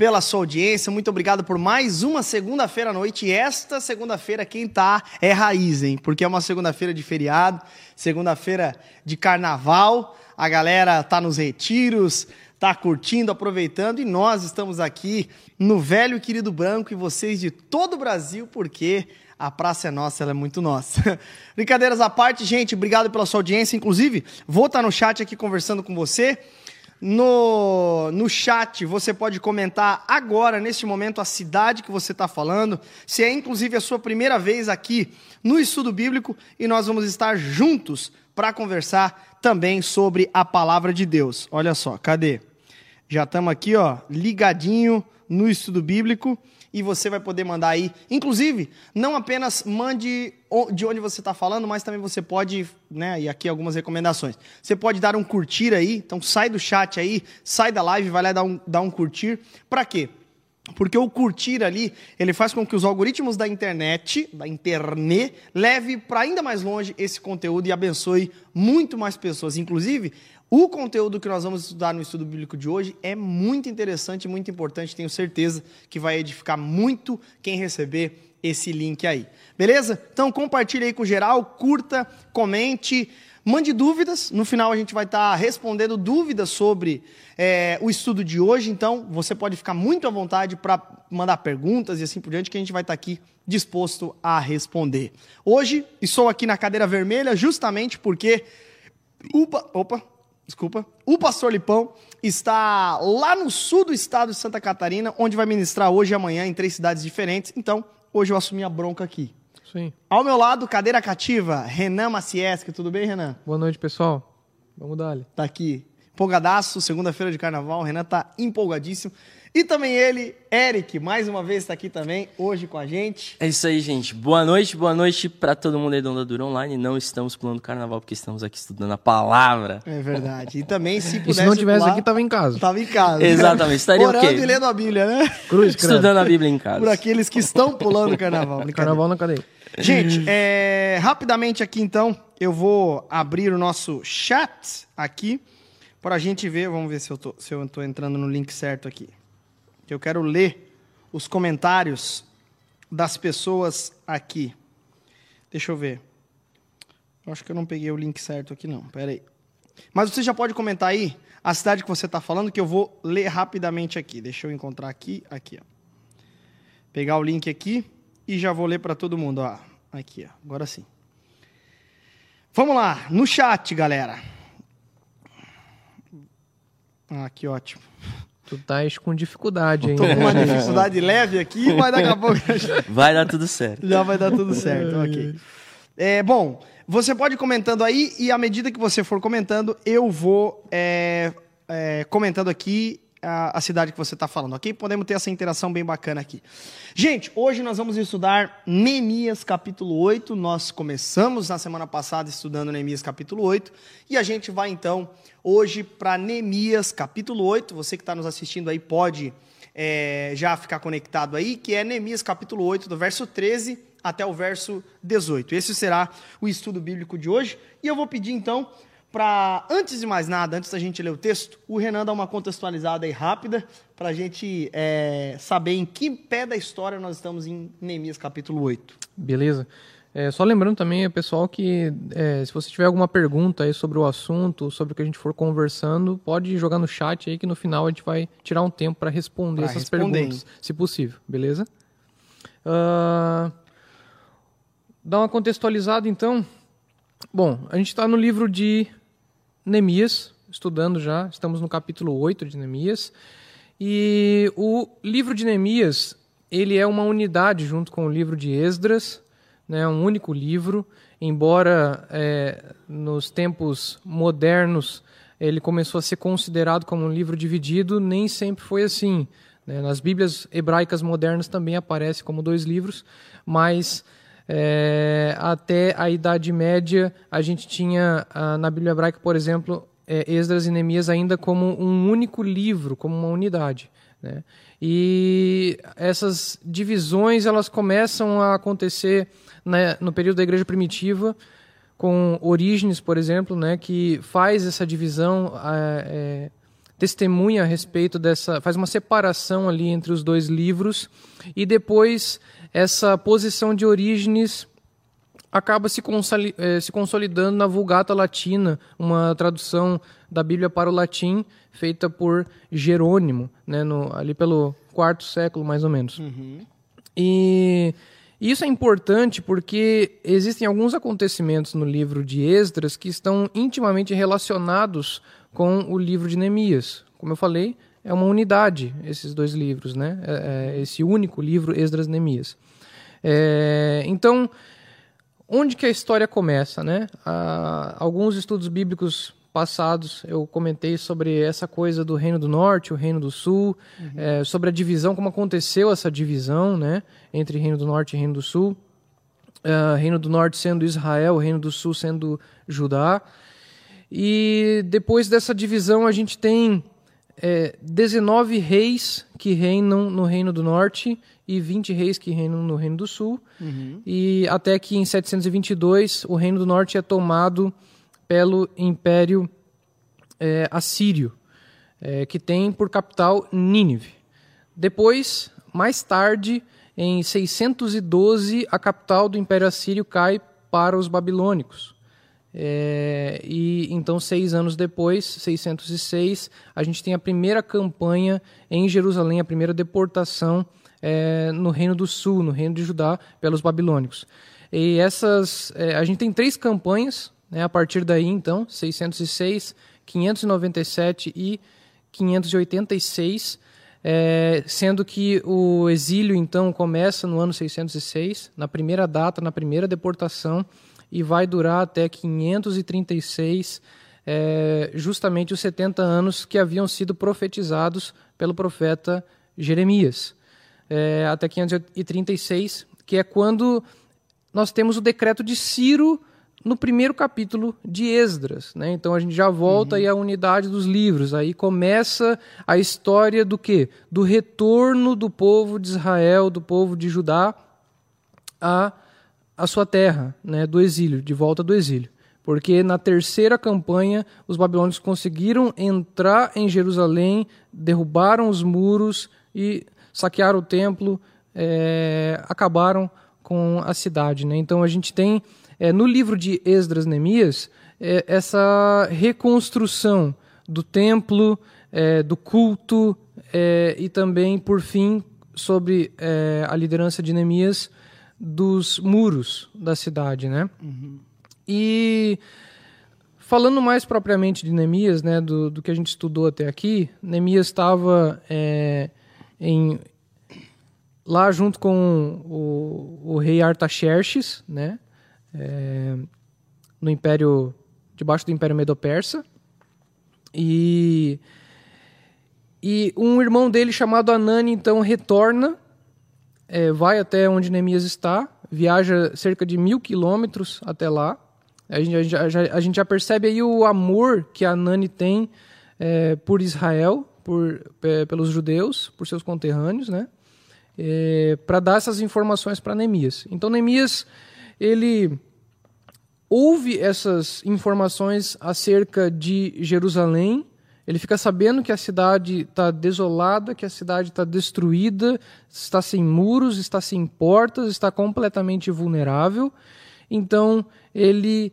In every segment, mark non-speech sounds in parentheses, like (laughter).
pela sua audiência, muito obrigado por mais uma segunda-feira à noite. E esta segunda-feira, quem tá é raiz, hein? Porque é uma segunda-feira de feriado, segunda-feira de carnaval. A galera tá nos retiros, tá curtindo, aproveitando. E nós estamos aqui no Velho Querido Branco e vocês de todo o Brasil, porque a praça é nossa, ela é muito nossa. (laughs) Brincadeiras à parte, gente, obrigado pela sua audiência. Inclusive, vou estar no chat aqui conversando com você. No, no chat você pode comentar agora, neste momento, a cidade que você está falando, se é inclusive a sua primeira vez aqui no estudo bíblico, e nós vamos estar juntos para conversar também sobre a palavra de Deus. Olha só, cadê? Já estamos aqui, ó, ligadinho no estudo bíblico e você vai poder mandar aí. Inclusive, não apenas mande de onde você está falando, mas também você pode, né? E aqui algumas recomendações. Você pode dar um curtir aí, então sai do chat aí, sai da live, vai lá dar um, dar um curtir. Para quê? Porque o curtir ali, ele faz com que os algoritmos da internet, da internet, leve para ainda mais longe esse conteúdo e abençoe muito mais pessoas. Inclusive, o conteúdo que nós vamos estudar no estudo bíblico de hoje é muito interessante, muito importante. Tenho certeza que vai edificar muito quem receber esse link aí. Beleza? Então compartilhe aí com geral, curta, comente, mande dúvidas. No final a gente vai estar respondendo dúvidas sobre é, o estudo de hoje. Então você pode ficar muito à vontade para mandar perguntas e assim por diante, que a gente vai estar aqui disposto a responder. Hoje estou aqui na cadeira vermelha justamente porque. Opa, opa, desculpa, o pastor Lipão está lá no sul do estado de Santa Catarina, onde vai ministrar hoje e amanhã em três cidades diferentes. Então, hoje eu assumi a bronca aqui. Sim. Ao meu lado, cadeira cativa, Renan Macieski. Tudo bem, Renan? Boa noite, pessoal. Vamos dar ali. Tá aqui. empolgadaço, segunda-feira de carnaval, o Renan tá empolgadíssimo. E também ele, Eric, mais uma vez está aqui também, hoje com a gente. É isso aí, gente. Boa noite, boa noite para todo mundo aí do Onda Dura Online. Não estamos pulando carnaval porque estamos aqui estudando a palavra. É verdade. E também, se pudesse E se não tivesse pular, aqui, tava em casa. Tava em casa. Exatamente, estaria o Orando quê? e lendo a Bíblia, né? Cruz, credo. Estudando a Bíblia em casa. Por aqueles que estão pulando o carnaval. Carnaval na cadeia. Gente, é, rapidamente aqui então, eu vou abrir o nosso chat aqui para a gente ver. Vamos ver se eu, tô, se eu tô entrando no link certo aqui. Eu quero ler os comentários das pessoas aqui. Deixa eu ver. Eu acho que eu não peguei o link certo aqui, não. Pera aí. Mas você já pode comentar aí a cidade que você está falando, que eu vou ler rapidamente aqui. Deixa eu encontrar aqui, aqui, ó. Pegar o link aqui e já vou ler para todo mundo, ó. Aqui, ó. Agora sim. Vamos lá, no chat, galera. Ah, que ótimo. Tu tá com dificuldade Tô ainda. com uma (laughs) dificuldade leve aqui, mas daqui a pouco (laughs) Vai dar tudo certo. já vai dar tudo certo. Ok. É, bom, você pode ir comentando aí e à medida que você for comentando, eu vou é, é, comentando aqui a, a cidade que você está falando, ok? Podemos ter essa interação bem bacana aqui. Gente, hoje nós vamos estudar Neemias capítulo 8. Nós começamos na semana passada estudando Neemias capítulo 8 e a gente vai então hoje para Neemias capítulo 8. Você que está nos assistindo aí pode é, já ficar conectado aí, que é Neemias capítulo 8, do verso 13 até o verso 18. Esse será o estudo bíblico de hoje. E eu vou pedir então para, antes de mais nada, antes da gente ler o texto, o Renan dar uma contextualizada aí rápida, para a gente é, saber em que pé da história nós estamos em Neemias capítulo 8. Beleza. É, só lembrando também, pessoal, que é, se você tiver alguma pergunta aí sobre o assunto, sobre o que a gente for conversando, pode jogar no chat aí que no final a gente vai tirar um tempo para responder Pra essas responder, perguntas, se possível, beleza? Ah, dar uma contextualizada então. Bom, a gente está no livro de Neemias, estudando já, estamos no capítulo 8 de Neemias. E o livro de Neemias, ele é uma unidade junto com o livro de Esdras, né, um único livro, embora é, nos tempos modernos ele começou a ser considerado como um livro dividido, nem sempre foi assim. né. Nas Bíblias hebraicas modernas também aparece como dois livros, mas é, até a Idade Média a gente tinha ah, na Bíblia hebraica, por exemplo, é, Esdras e Neemias ainda como um único livro, como uma unidade. Né? E essas divisões elas começam a acontecer né, no período da Igreja Primitiva, com Orígenes, por exemplo, né, que faz essa divisão, é, é, testemunha a respeito dessa, faz uma separação ali entre os dois livros, e depois essa posição de Orígenes acaba se, eh, se consolidando na Vulgata Latina, uma tradução da Bíblia para o latim feita por Jerônimo, né, no, ali pelo quarto século mais ou menos. E isso é importante porque existem alguns acontecimentos no livro de Esdras que estão intimamente relacionados com o livro de Neemias. Como eu falei, é uma unidade esses dois livros, né? É- é esse único livro, Esdras e Neemias. É, então, onde que a história começa, né? Ah, alguns estudos bíblicos passados eu comentei sobre essa coisa do Reino do Norte, o Reino do Sul, eh, sobre a divisão, como aconteceu essa divisão, né, entre Reino do Norte e Reino do Sul. Ah, Reino do Norte sendo Israel, Reino do Sul sendo Judá. E depois dessa divisão a gente tem é, 19 reis que reinam no Reino do Norte e 20 reis que reinam no Reino do Sul. E até que em 722 o Reino do Norte é tomado pelo Império é, Assírio, é, que tem por capital Nínive. Depois, mais tarde, em 612, a capital do Império Assírio cai para os babilônicos. É, e então, seis anos depois, 606, a gente tem a primeira campanha em Jerusalém, a primeira deportação é, no Reino do Sul, no Reino de Judá, pelos babilônicos. E essas, é, a gente tem três campanhas, né, a partir daí, então, 606, 597 e 586, é, sendo que o exílio, então, começa no ano 606, na primeira data, na primeira deportação, e vai durar até 536, é, justamente os 70 anos que haviam sido profetizados pelo profeta Jeremias, é, até 536, que é quando nós temos o decreto de Ciro no primeiro capítulo de Esdras. Né? Então a gente já volta uhum. aí à unidade dos livros. Aí começa a história do quê? Do retorno do povo de Israel, do povo de Judá a, a sua terra, né? do exílio, de volta do exílio. Porque na terceira campanha os babilônios conseguiram entrar em Jerusalém, derrubaram os muros e saquearam o templo, é, acabaram com a cidade. Né? Então a gente tem é, no livro de Esdras Neemias, é, essa reconstrução do templo, é, do culto é, e também, por fim, sobre é, a liderança de Neemias, dos muros da cidade, né? Uhum. E falando mais propriamente de Neemias, né, do, do que a gente estudou até aqui, Neemias estava é, em lá junto com o, o rei Artaxerxes, né? é, no Império, debaixo do Império Medo-Persa. E, e um irmão dele chamado Anani então retorna, é, vai até onde Neemias está, viaja cerca de mil quilômetros até lá. A gente, a, já, a gente já percebe aí o amor que Anani tem é, por Israel, por, é, pelos judeus, por seus conterrâneos, né? É, para dar essas informações para Neemias. Então Neemias ele ouve essas informações acerca de Jerusalém, ele fica sabendo que a cidade está desolada, que a cidade está destruída, está sem muros, está sem portas, está completamente vulnerável. Então ele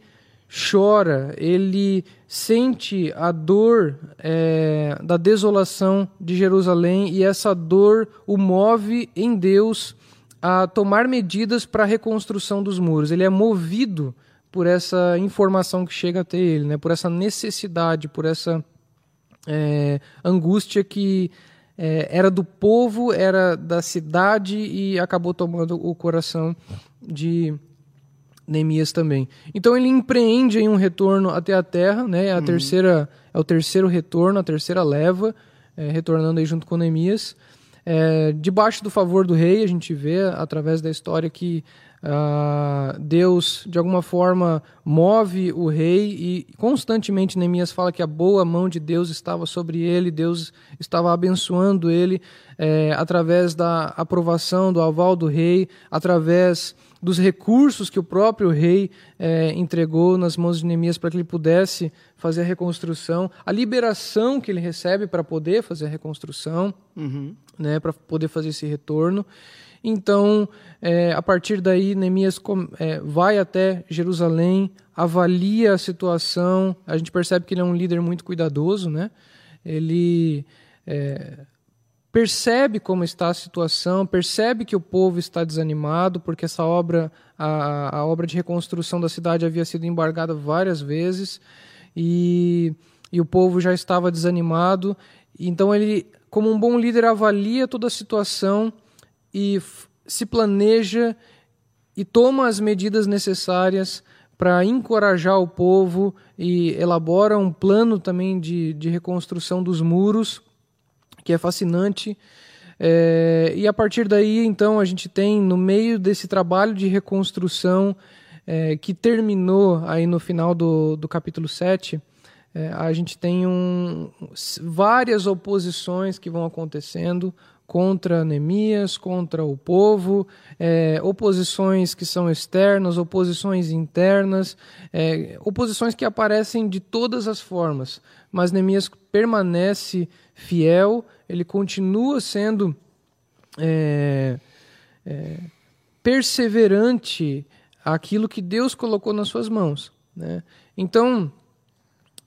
chora, ele sente a dor é, da desolação de Jerusalém e essa dor o move em Deus a tomar medidas para a reconstrução dos muros. Ele é movido por essa informação que chega até ele, né? por essa necessidade, por essa é, angústia que é, era do povo, era da cidade e acabou tomando o coração de Neemias também. Então ele empreende em um retorno até a terra, né? É a uhum. terceira é o terceiro retorno, a terceira leva, é, retornando aí junto com Neemias. É, debaixo do favor do rei, a gente vê através da história que uh, Deus, de alguma forma, move o rei e constantemente Neemias fala que a boa mão de Deus estava sobre ele, Deus estava abençoando ele é, através da aprovação, do aval do rei, através dos recursos que o próprio rei é, entregou nas mãos de Neemias para que ele pudesse fazer a reconstrução, a liberação que ele recebe para poder fazer a reconstrução, uhum. né, para poder fazer esse retorno. Então, é, a partir daí, Neemias é, vai até Jerusalém, avalia a situação. A gente percebe que ele é um líder muito cuidadoso, né? Ele é, percebe como está a situação, percebe que o povo está desanimado, porque essa obra, a, a obra de reconstrução da cidade havia sido embargada várias vezes e, e o povo já estava desanimado. Então ele, como um bom líder, avalia toda a situação e se planeja e toma as medidas necessárias para encorajar o povo e elabora um plano também de, de reconstrução dos muros que é fascinante. É, e a partir daí, então, a gente tem, no meio desse trabalho de reconstrução, é, que terminou aí no final do, do capítulo 7, é, a gente tem um, várias oposições que vão acontecendo contra Neemias, contra o povo, é, oposições que são externas, oposições internas, é, oposições que aparecem de todas as formas, mas Neemias permanece fiel ele continua sendo é, é, perseverante aquilo que Deus colocou nas suas mãos. Né? Então,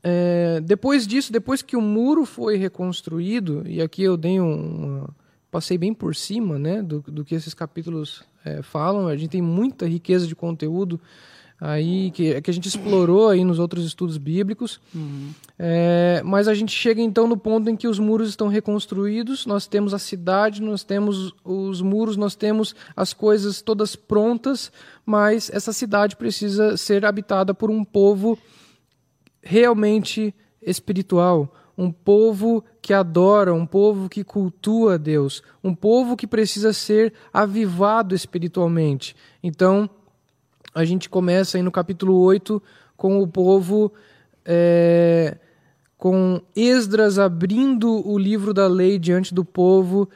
é, depois disso, depois que o muro foi reconstruído, e aqui eu dei um, passei bem por cima né, do, do que esses capítulos é, falam, a gente tem muita riqueza de conteúdo aí que, que a gente explorou aí nos outros estudos bíblicos. Uhum. É, mas a gente chega então no ponto em que os muros estão reconstruídos, nós temos a cidade, nós temos os muros, nós temos as coisas todas prontas, mas essa cidade precisa ser habitada por um povo realmente espiritual, um povo que adora, um povo que cultua Deus, um povo que precisa ser avivado espiritualmente. Então, a gente começa aí no capítulo 8 com o povo. É, com Esdras abrindo o livro da lei diante do povo,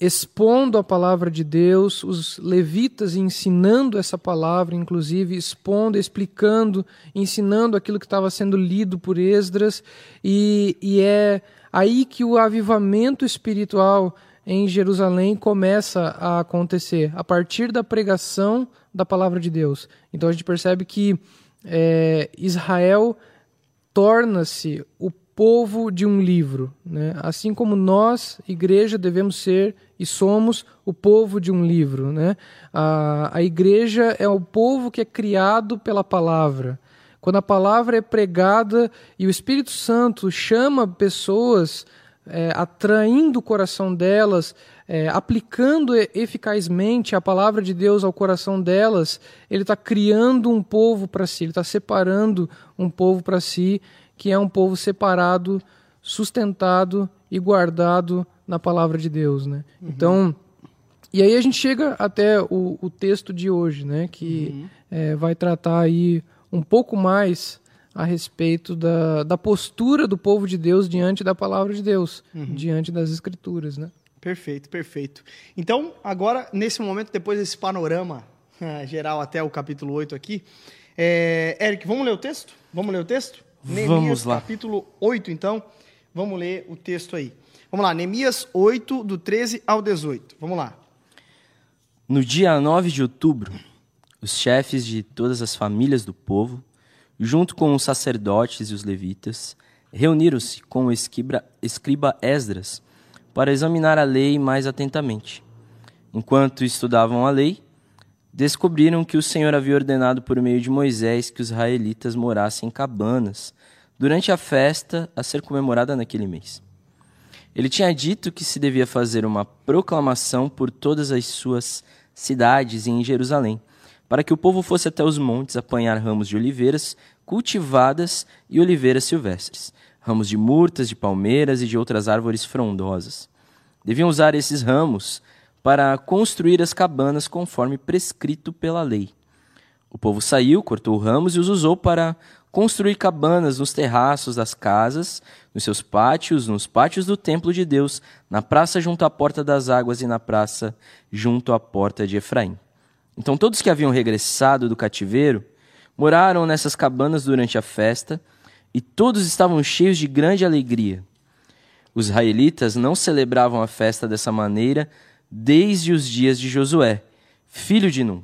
expondo a palavra de Deus, os levitas ensinando essa palavra, inclusive expondo, explicando, ensinando aquilo que estava sendo lido por Esdras, e, e é aí que o avivamento espiritual em Jerusalém começa a acontecer, a partir da pregação da palavra de Deus. Então a gente percebe que é, Israel torna-se o povo de um livro. Né? Assim como nós, igreja, devemos ser e somos o povo de um livro. Né? A, a igreja é o povo que é criado pela palavra. Quando a palavra é pregada e o Espírito Santo chama pessoas, é, atraindo o coração delas, é, aplicando eficazmente a palavra de Deus ao coração delas, ele está criando um povo para si, ele está separando um povo para si que é um povo separado, sustentado e guardado na palavra de Deus, né? Uhum. Então, e aí a gente chega até o, o texto de hoje, né? Que uhum. é, vai tratar aí um pouco mais a respeito da, da postura do povo de Deus diante da palavra de Deus, uhum. diante das escrituras, né? Perfeito, perfeito. Então, agora, nesse momento, depois desse panorama (laughs) geral até o capítulo 8 aqui, é, Eric, vamos ler o texto? Vamos ler o texto? Neemias, Vamos lá. capítulo 8, então. Vamos ler o texto aí. Vamos lá, Neemias 8, do 13 ao 18. Vamos lá. No dia 9 de outubro, os chefes de todas as famílias do povo, junto com os sacerdotes e os levitas, reuniram-se com o escriba, escriba Esdras para examinar a lei mais atentamente. Enquanto estudavam a lei, descobriram que o Senhor havia ordenado por meio de Moisés que os israelitas morassem em cabanas durante a festa a ser comemorada naquele mês. Ele tinha dito que se devia fazer uma proclamação por todas as suas cidades e em Jerusalém, para que o povo fosse até os montes apanhar ramos de oliveiras cultivadas e oliveiras silvestres, ramos de murtas, de palmeiras e de outras árvores frondosas. Deviam usar esses ramos para construir as cabanas conforme prescrito pela lei. O povo saiu, cortou ramos e os usou para construir cabanas nos terraços das casas, nos seus pátios, nos pátios do templo de Deus, na praça junto à porta das águas e na praça junto à porta de Efraim. Então todos que haviam regressado do cativeiro moraram nessas cabanas durante a festa, e todos estavam cheios de grande alegria. Os israelitas não celebravam a festa dessa maneira desde os dias de Josué, filho de Num.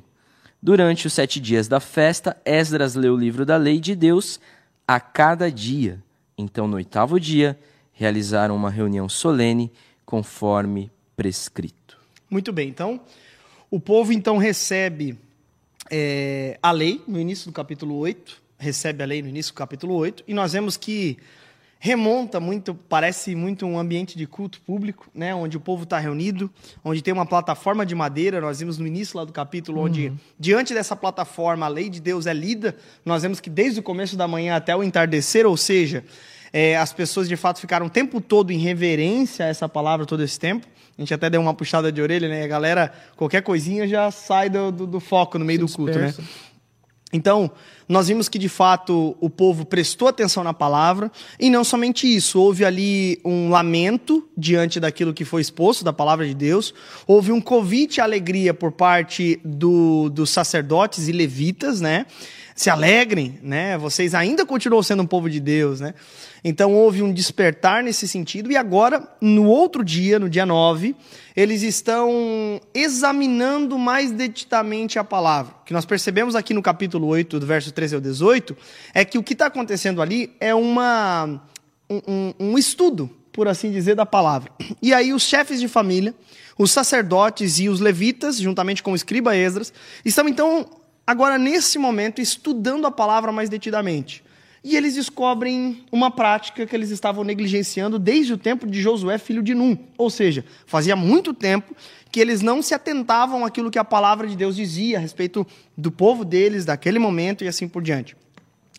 Durante os sete dias da festa, Esdras leu o livro da lei de Deus a cada dia. Então, no oitavo dia, realizaram uma reunião solene, conforme prescrito. Muito bem, então, o povo então recebe é, a lei no início do capítulo 8, recebe a lei no início do capítulo 8, e nós vemos que remonta muito, parece muito um ambiente de culto público, né, onde o povo está reunido, onde tem uma plataforma de madeira. Nós vimos no início lá do capítulo, onde uhum. diante dessa plataforma a lei de Deus é lida. Nós vemos que desde o começo da manhã até o entardecer, ou seja, é, as pessoas de fato ficaram o tempo todo em reverência a essa palavra todo esse tempo. A gente até deu uma puxada de orelha, né? A galera, qualquer coisinha já sai do, do, do foco no meio Se do culto, dispersa. né? Então, nós vimos que de fato o povo prestou atenção na palavra, e não somente isso, houve ali um lamento diante daquilo que foi exposto da palavra de Deus, houve um convite à alegria por parte do, dos sacerdotes e levitas, né? Se alegrem, né? Vocês ainda continuam sendo um povo de Deus, né? Então houve um despertar nesse sentido, e agora, no outro dia, no dia 9, eles estão examinando mais detidamente a palavra. O que nós percebemos aqui no capítulo 8, do verso 13 ao 18, é que o que está acontecendo ali é uma, um, um estudo, por assim dizer, da palavra. E aí os chefes de família, os sacerdotes e os levitas, juntamente com o escriba Esdras, estão então agora nesse momento estudando a palavra mais detidamente. E eles descobrem uma prática que eles estavam negligenciando desde o tempo de Josué, filho de Num. Ou seja, fazia muito tempo que eles não se atentavam àquilo que a palavra de Deus dizia a respeito do povo deles, daquele momento e assim por diante.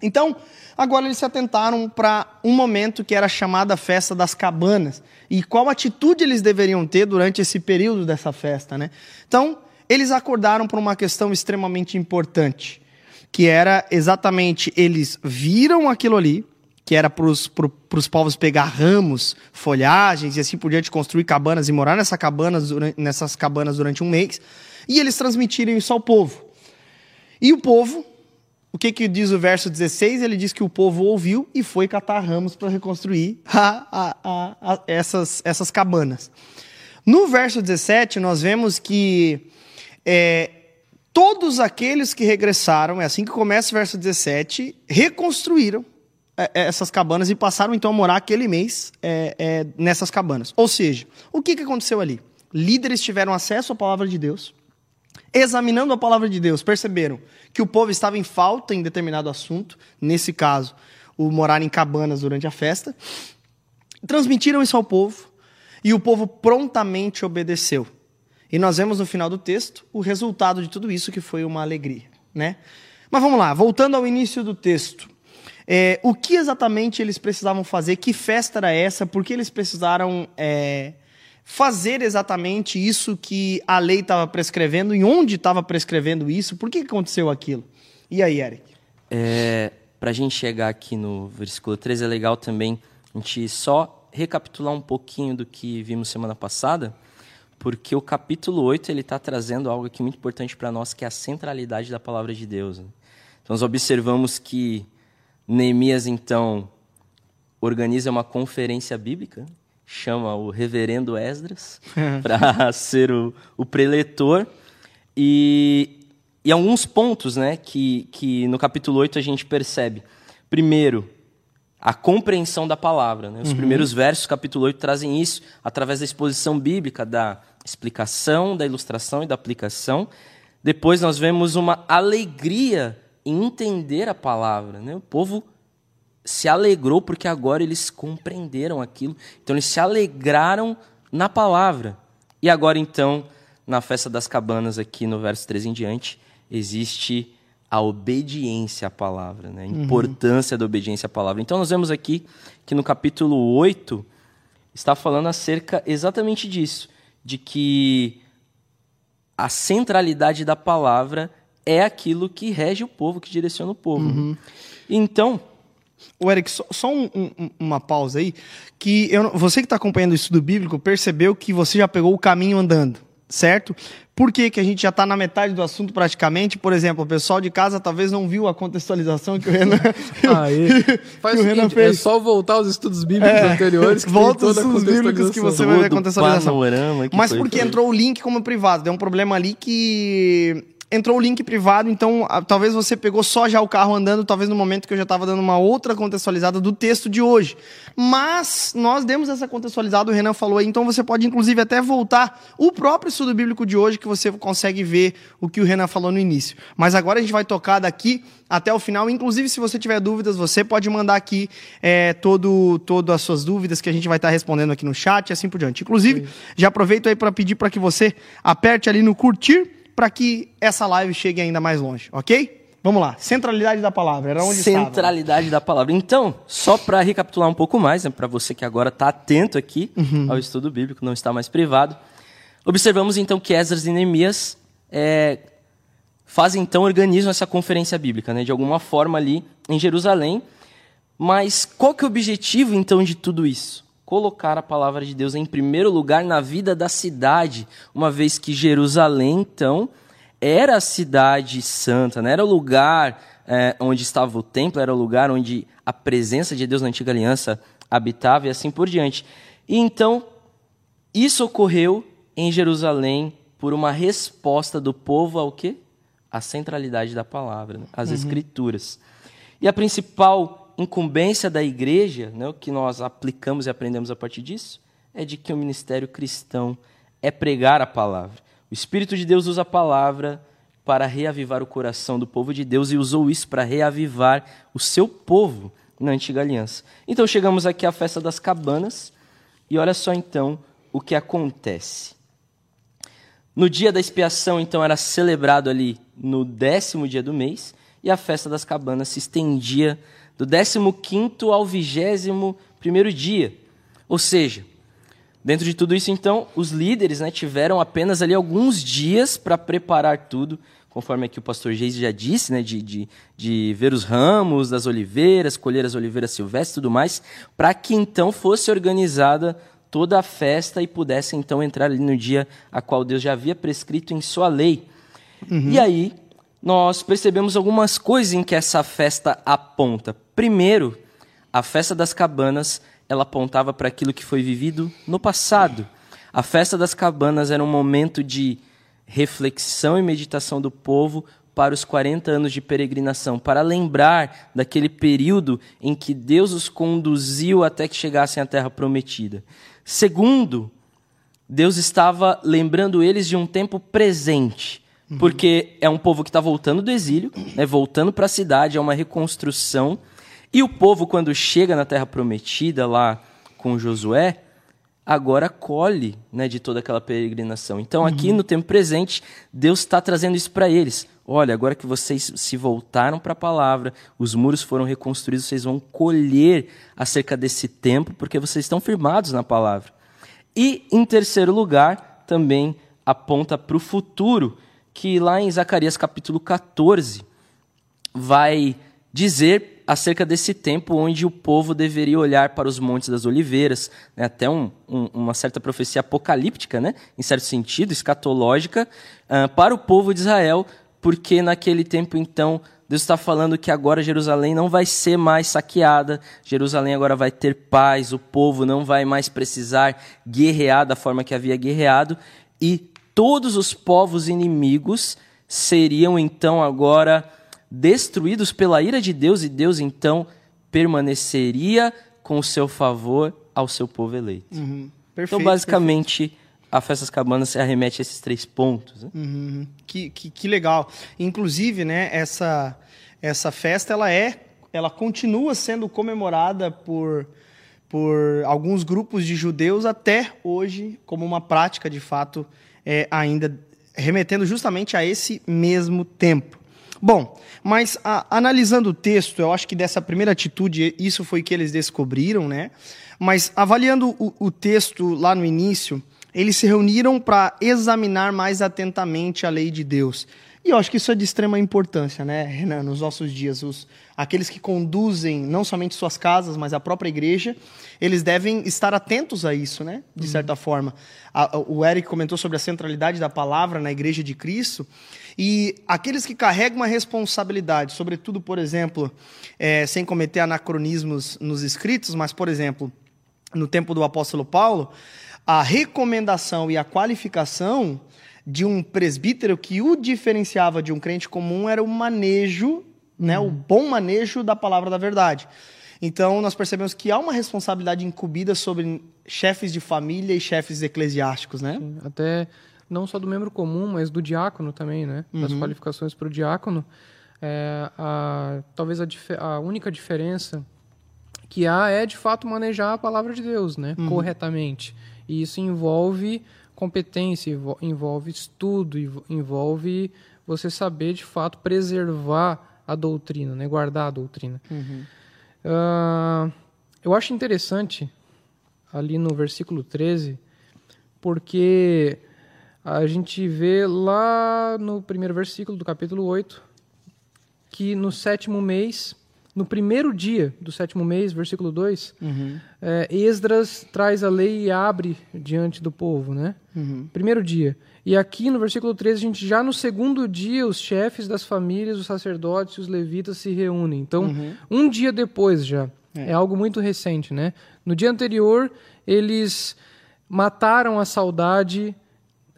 Então, agora eles se atentaram para um momento que era chamada festa das cabanas e qual atitude eles deveriam ter durante esse período dessa festa, né? Então, eles acordaram para uma questão extremamente importante, que era exatamente eles viram aquilo ali, que era para os povos pegar ramos, folhagens e assim por diante, construir cabanas e morar nessa cabanas, nessas cabanas durante um mês, e eles transmitirem isso ao povo. E o povo, o que, que diz o verso 16? Ele diz que o povo ouviu e foi catar ramos para reconstruir a, a, a, essas, essas cabanas. No verso 17, nós vemos que é, todos aqueles que regressaram, é assim que começa o verso 17, reconstruíram é, é, essas cabanas e passaram então a morar aquele mês é, é, nessas cabanas. Ou seja, o que, que aconteceu ali? Líderes tiveram acesso à palavra de Deus, examinando a palavra de Deus, perceberam que o povo estava em falta em determinado assunto, nesse caso, o morar em cabanas durante a festa, transmitiram isso ao povo e o povo prontamente obedeceu. E nós vemos no final do texto o resultado de tudo isso, que foi uma alegria. Né? Mas vamos lá, voltando ao início do texto. É, o que exatamente eles precisavam fazer? Que festa era essa? Por que eles precisaram é, fazer exatamente isso que a lei estava prescrevendo? E onde estava prescrevendo isso? Por que aconteceu aquilo? E aí, Eric? É, Para a gente chegar aqui no versículo 13, é legal também a gente só recapitular um pouquinho do que vimos semana passada, porque o capítulo 8 ele está trazendo algo aqui muito importante para nós, que é a centralidade da palavra de Deus. Né? Então, nós observamos que Neemias, então, organiza uma conferência bíblica, chama o reverendo Esdras (laughs) para ser o, o preletor. E, e alguns pontos né, que, que no capítulo 8 a gente percebe. Primeiro, a compreensão da palavra. Né? Os uhum. primeiros versos do capítulo 8 trazem isso através da exposição bíblica, da explicação, da ilustração e da aplicação. Depois nós vemos uma alegria em entender a palavra. Né? O povo se alegrou porque agora eles compreenderam aquilo. Então eles se alegraram na palavra. E agora então, na festa das cabanas, aqui no verso 3 em diante, existe a obediência à palavra, né? a uhum. importância uhum. da obediência à palavra. Então nós vemos aqui que no capítulo 8 está falando acerca exatamente disso, de que a centralidade da palavra é aquilo que rege o povo, que direciona o povo. Uhum. Então. O Eric, só, só um, um, uma pausa aí. Que eu, você que está acompanhando o estudo bíblico percebeu que você já pegou o caminho andando, certo? Por que, que a gente já está na metade do assunto praticamente? Por exemplo, o pessoal de casa talvez não viu a contextualização que o Renan, (laughs) Aí, (laughs) faz o, Renan seguinte, fez. É só voltar aos estudos bíblicos é, anteriores que volta aos estudos bíblicos que você vai ver a contextualização. Panorama, Mas porque entrou o link como privado. Deu um problema ali que entrou o link privado, então a, talvez você pegou só já o carro andando, talvez no momento que eu já estava dando uma outra contextualizada do texto de hoje. Mas nós demos essa contextualizada, o Renan falou aí, então você pode inclusive até voltar o próprio estudo bíblico de hoje, que você consegue ver o que o Renan falou no início. Mas agora a gente vai tocar daqui até o final. Inclusive, se você tiver dúvidas, você pode mandar aqui é, todo, todas as suas dúvidas que a gente vai estar respondendo aqui no chat e assim por diante. Inclusive, Sim. já aproveito aí para pedir para que você aperte ali no curtir para que essa live chegue ainda mais longe, ok? Vamos lá, centralidade da palavra, era onde Centralidade estava. da palavra. Então, só para recapitular um pouco mais, né, para você que agora está atento aqui uhum. ao estudo bíblico, não está mais privado, observamos então que Esdras e Neemias é, fazem então, organizam essa conferência bíblica, né, de alguma forma ali em Jerusalém, mas qual que é o objetivo então de tudo isso? Colocar a palavra de Deus em primeiro lugar na vida da cidade, uma vez que Jerusalém, então, era a cidade santa, né? era o lugar é, onde estava o templo, era o lugar onde a presença de Deus na antiga aliança habitava e assim por diante. E então, isso ocorreu em Jerusalém por uma resposta do povo ao quê? A centralidade da palavra, né? as uhum. escrituras. E a principal incumbência da igreja, né, o que nós aplicamos e aprendemos a partir disso, é de que o ministério cristão é pregar a palavra. O Espírito de Deus usa a palavra para reavivar o coração do povo de Deus e usou isso para reavivar o seu povo na antiga aliança. Então chegamos aqui à festa das cabanas e olha só então o que acontece. No dia da expiação, então, era celebrado ali no décimo dia do mês, e a festa das cabanas se estendia do 15 ao 21 primeiro dia. Ou seja, dentro de tudo isso, então, os líderes né, tiveram apenas ali alguns dias para preparar tudo, conforme aqui o pastor Geise já disse, né, de, de, de ver os ramos das oliveiras, colher as oliveiras silvestres e tudo mais, para que então fosse organizada toda a festa e pudesse então entrar ali no dia a qual Deus já havia prescrito em sua lei. Uhum. E aí nós percebemos algumas coisas em que essa festa aponta. Primeiro, a festa das cabanas, ela apontava para aquilo que foi vivido no passado. A festa das cabanas era um momento de reflexão e meditação do povo para os 40 anos de peregrinação, para lembrar daquele período em que Deus os conduziu até que chegassem à terra prometida. Segundo, Deus estava lembrando eles de um tempo presente, porque é um povo que está voltando do exílio, né, voltando para a cidade, é uma reconstrução. E o povo, quando chega na Terra Prometida, lá com Josué, agora colhe né, de toda aquela peregrinação. Então, aqui uhum. no tempo presente, Deus está trazendo isso para eles. Olha, agora que vocês se voltaram para a palavra, os muros foram reconstruídos, vocês vão colher acerca desse tempo, porque vocês estão firmados na palavra. E, em terceiro lugar, também aponta para o futuro, que lá em Zacarias capítulo 14 vai dizer acerca desse tempo onde o povo deveria olhar para os montes das oliveiras, né, até um, um, uma certa profecia apocalíptica, né, em certo sentido, escatológica, uh, para o povo de Israel, porque naquele tempo então Deus está falando que agora Jerusalém não vai ser mais saqueada, Jerusalém agora vai ter paz, o povo não vai mais precisar guerrear da forma que havia guerreado, e todos os povos inimigos seriam então agora destruídos pela ira de Deus e Deus então permaneceria com o seu favor ao seu povo eleito. Uhum. Perfeito, então, basicamente, perfeito. a Festas Cabanas se arremete a esses três pontos. Né? Uhum. Que, que, que, legal. Inclusive, né, essa, essa festa ela é, ela continua sendo comemorada por por alguns grupos de judeus até hoje como uma prática de fato é, ainda remetendo justamente a esse mesmo tempo. Bom, mas a, analisando o texto, eu acho que dessa primeira atitude, isso foi que eles descobriram, né? Mas avaliando o, o texto lá no início, eles se reuniram para examinar mais atentamente a lei de Deus. E eu acho que isso é de extrema importância, né, Renan, nos nossos dias. Os, aqueles que conduzem não somente suas casas, mas a própria igreja, eles devem estar atentos a isso, né, de uhum. certa forma. A, o Eric comentou sobre a centralidade da palavra na igreja de Cristo. E aqueles que carregam uma responsabilidade, sobretudo, por exemplo, é, sem cometer anacronismos nos escritos, mas, por exemplo, no tempo do apóstolo Paulo, a recomendação e a qualificação de um presbítero que o diferenciava de um crente comum era o manejo, né, uhum. o bom manejo da palavra da verdade. Então, nós percebemos que há uma responsabilidade incumbida sobre chefes de família e chefes eclesiásticos, né? Sim, até não só do membro comum, mas do diácono também, né? Uhum. Das qualificações para o diácono. É, a, talvez a, a, única diferença que há é, de fato, manejar a palavra de Deus, né? Uhum. Corretamente. E isso envolve competência, envolve estudo, envolve você saber de fato preservar a doutrina, né? guardar a doutrina. Uhum. Uh, eu acho interessante ali no versículo 13, porque a gente vê lá no primeiro versículo do capítulo 8 que no sétimo mês no primeiro dia do sétimo mês, versículo 2, uhum. é, Esdras traz a lei e abre diante do povo, né? Uhum. Primeiro dia. E aqui no versículo 13, a gente já no segundo dia, os chefes das famílias, os sacerdotes e os levitas se reúnem. Então, uhum. um dia depois já. É. é algo muito recente, né? No dia anterior, eles mataram a saudade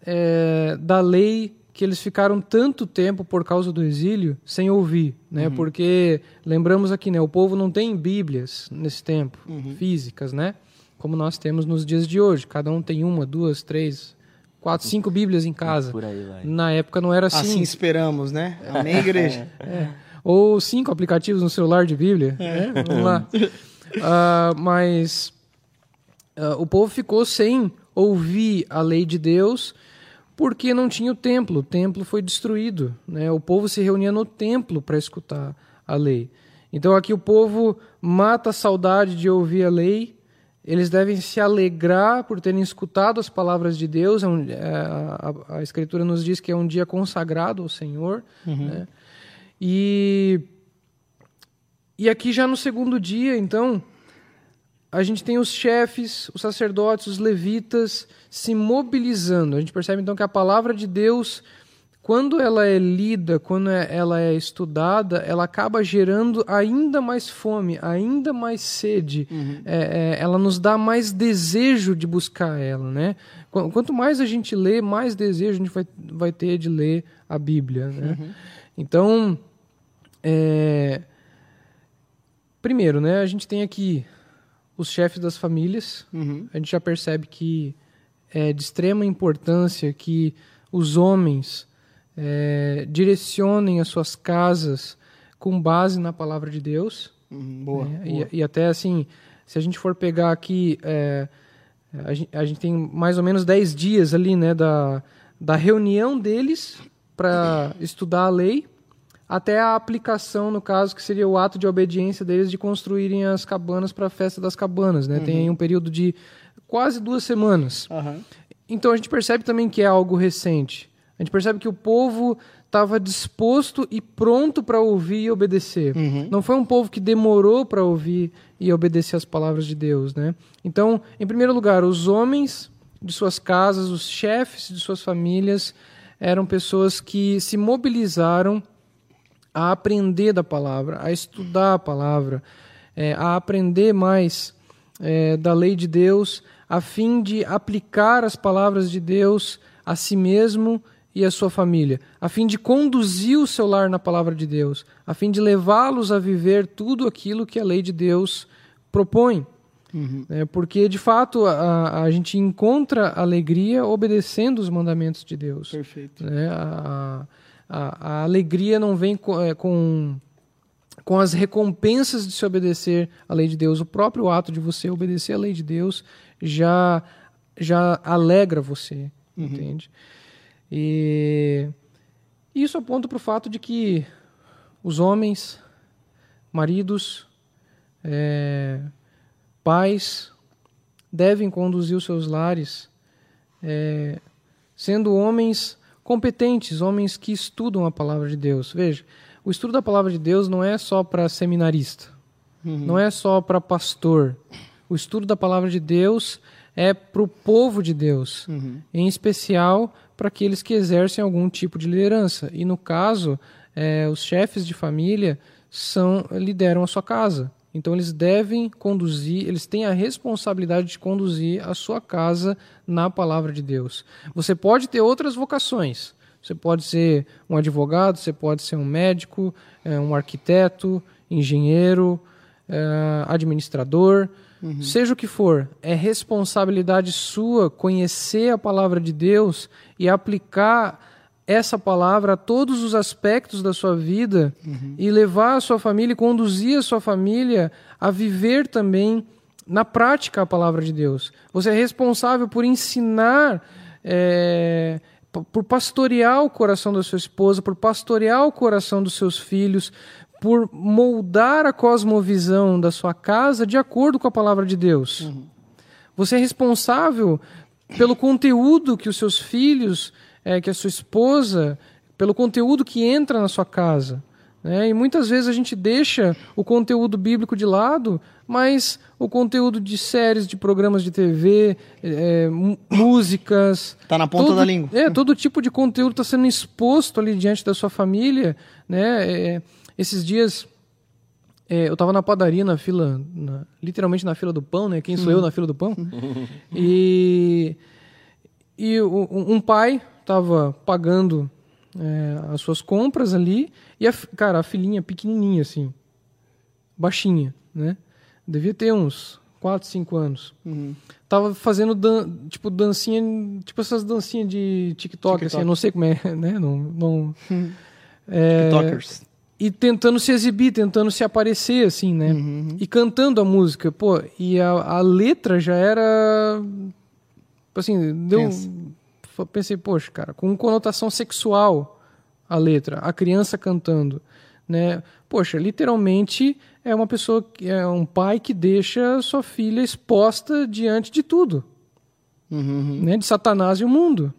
é, da lei que eles ficaram tanto tempo por causa do exílio sem ouvir, né? Uhum. Porque lembramos aqui, né? O povo não tem Bíblias nesse tempo, uhum. físicas, né? Como nós temos nos dias de hoje. Cada um tem uma, duas, três, quatro, cinco Bíblias em casa. Na época não era assim. Assim esperamos, né? Amém, igreja. (laughs) é. Ou cinco aplicativos no celular de Bíblia. É. Né? Vamos lá. Uh, mas uh, o povo ficou sem ouvir a lei de Deus porque não tinha o templo, o templo foi destruído, né? O povo se reunia no templo para escutar a lei. Então aqui o povo mata a saudade de ouvir a lei, eles devem se alegrar por terem escutado as palavras de Deus. É é, a, a, Escritura nos diz que é um dia consagrado ao Senhor. Uhum. Né? E, e aqui já no segundo dia, então, a gente tem os chefes, os sacerdotes, os levitas se mobilizando. A gente percebe então que a palavra de Deus quando ela é lida, quando é, ela é estudada, ela acaba gerando ainda mais fome, ainda mais sede. Uhum. É, é, ela nos dá mais desejo de buscar ela, né? Quanto mais a gente lê, mais desejo a gente vai, vai ter de ler a Bíblia, né? Uhum. Então, é... primeiro, né? A gente tem aqui os chefes das famílias. Uhum. A gente já percebe que é de extrema importância que os homens é, direcionem as suas casas com base na palavra de Deus. Uhum, boa, né? boa. E, e, até assim, se a gente for pegar aqui, é, a, gente, a, gente, tem mais ou menos 10 dias ali, né, da, da reunião deles para estudar a lei até a aplicação, no caso, que seria o ato de obediência deles de construírem as cabanas para a festa das cabanas, né? Uhum. Tem um período de quase duas semanas. Uhum. Então a gente percebe também que é algo recente. A gente percebe que o povo estava disposto e pronto para ouvir e obedecer. Uhum. Não foi um povo que demorou para ouvir e obedecer as palavras de Deus, né? Então, em primeiro lugar, os homens de suas casas, os chefes de suas famílias, eram pessoas que se mobilizaram a aprender da palavra, a estudar a palavra, é, a aprender mais é, da lei de Deus, a fim de aplicar as palavras de Deus a si mesmo e a sua família, a fim de conduzir o seu lar na palavra de Deus, a fim de levá-los a viver tudo aquilo que a lei de Deus propõe. Uhum. É, porque, de fato, a, a gente encontra alegria obedecendo os mandamentos de Deus. Perfeito. Né? A, a, a, alegria não vem com, é, com, com as recompensas de se obedecer à lei de Deus. O próprio ato de você obedecer à lei de Deus já, já alegra você, uhum. entende? E isso aponta para o fato de que os homens, maridos, é, pais, devem conduzir os seus lares é, sendo homens competentes, homens que estudam a palavra de Deus. Veja, o estudo da palavra de Deus não é só para seminarista, uhum. não é só para pastor. O estudo da palavra de Deus é para o povo de Deus, uhum. em especial para aqueles que exercem algum tipo de liderança. E no caso, é, os chefes de família são lideram a sua casa. Então eles devem conduzir, eles têm a responsabilidade de conduzir a sua casa na palavra de Deus. Você pode ter outras vocações. Você pode ser um advogado, você pode ser um médico, é, um arquiteto, engenheiro, é, administrador. Uhum. Seja o que for, é responsabilidade sua conhecer a palavra de Deus e aplicar essa palavra a todos os aspectos da sua vida uhum. e levar a sua família, conduzir a sua família a viver também na prática a palavra de Deus. Você é responsável por ensinar, é, por pastorear o coração da sua esposa, por pastorear o coração dos seus filhos, por moldar a cosmovisão da sua casa de acordo com a palavra de Deus. Uhum. Você é responsável pelo conteúdo que os seus filhos, é, que a sua esposa, pelo conteúdo que entra na sua casa. Né? E muitas vezes a gente deixa o conteúdo bíblico de lado, mas o conteúdo de séries, de programas de TV, é, músicas. Está na ponta todo, da língua. É, todo tipo de conteúdo está sendo exposto ali diante da sua família. Né? É, esses dias é, eu estava na padaria, na fila, na, literalmente na fila do pão, né? Quem sou eu na fila do pão? (laughs) e e um, um pai estava pagando é, as suas compras ali e, a, cara, a filhinha pequenininha, assim, baixinha, né? Devia ter uns 4, 5 anos. Uhum. Tava fazendo, dan tipo, dancinha, tipo essas dancinhas de TikTok, TikTok. assim, não sei como é, (laughs) né? Não, não, uhum. é, TikTokers e tentando se exibir, tentando se aparecer, assim, né? Uhum. E cantando a música, pô, e a, a letra já era. Assim, deu. Pensei, poxa, cara, com conotação sexual a letra, a criança cantando, né? Poxa, literalmente é uma pessoa, é um pai que deixa sua filha exposta diante de tudo, Uhum, né? De Satanás e o mundo,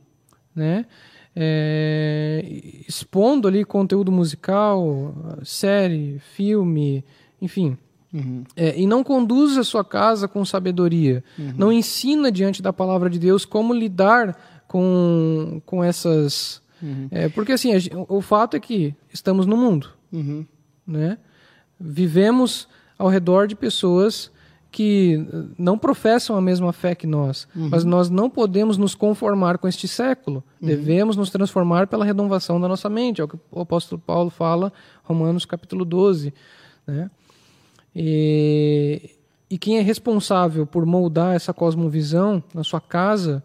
né? É, expondo ali conteúdo musical, série, filme, enfim. uhum, É, e não conduz a sua casa com sabedoria. Não ensina diante da palavra de Deus como lidar com, com essas. É, porque assim, a o fato é que estamos no mundo. uhum. Né? Vivemos ao redor de pessoas que não professam a mesma fé que nós, mas nós não podemos nos conformar com este século. Devemos nos transformar pela renovação da nossa mente, é o que o apóstolo Paulo fala, Romanos capítulo 12. Né? E, e quem é responsável por moldar essa cosmovisão na sua casa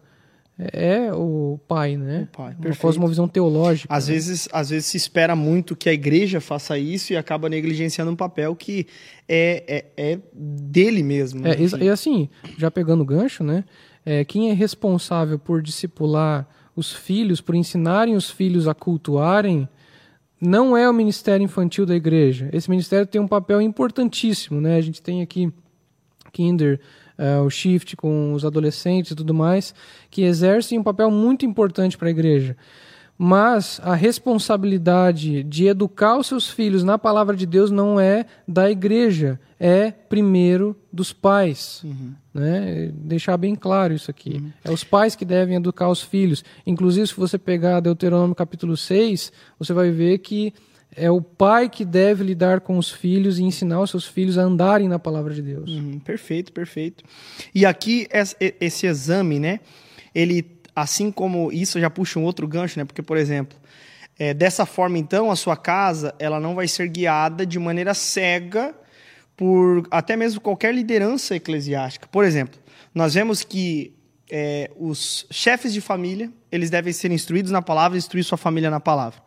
é o pai, né? O pai, Uma cosmovisão teológica. Às vezes, às vezes se espera muito que a igreja faça isso e acaba negligenciando um papel que é, é, é dele mesmo. né? É, e assim, já pegando o gancho, né? É, quem é responsável por discipular os filhos, por ensinarem os filhos a cultuarem, não é o ministério infantil da igreja. Esse ministério tem um papel importantíssimo, né? A gente tem aqui Kinder, eh, o Shift com os adolescentes e tudo mais, que exercem um papel muito importante para a igreja. Mas a responsabilidade de educar os seus filhos na palavra de Deus não é da igreja, é primeiro dos pais. Né? Deixar bem claro isso aqui. É os pais que devem educar os filhos. Inclusive, se você pegar Deuteronômio capítulo 6, você vai ver que é o pai que deve lidar com os filhos e ensinar os seus filhos a andarem na palavra de Deus. Uhum, perfeito, perfeito. E aqui es- e- esse exame, né? Ele, assim como isso, já puxa um outro gancho, né? Porque, por exemplo, é, dessa forma, então, a sua casa, ela não vai ser guiada de maneira cega por até mesmo qualquer liderança eclesiástica. Por exemplo, nós vemos que é, os chefes de família, eles devem ser instruídos na palavra, instruir sua família na palavra.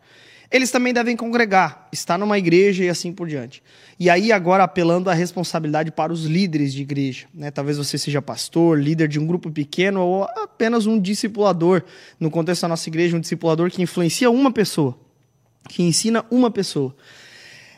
Eles também devem congregar, estar numa igreja e assim por diante. E aí, agora, apelando à responsabilidade para os líderes de igreja. Né? Talvez você seja pastor, líder de um grupo pequeno ou apenas um discipulador. No contexto da nossa igreja, um discipulador que influencia uma pessoa, que ensina uma pessoa.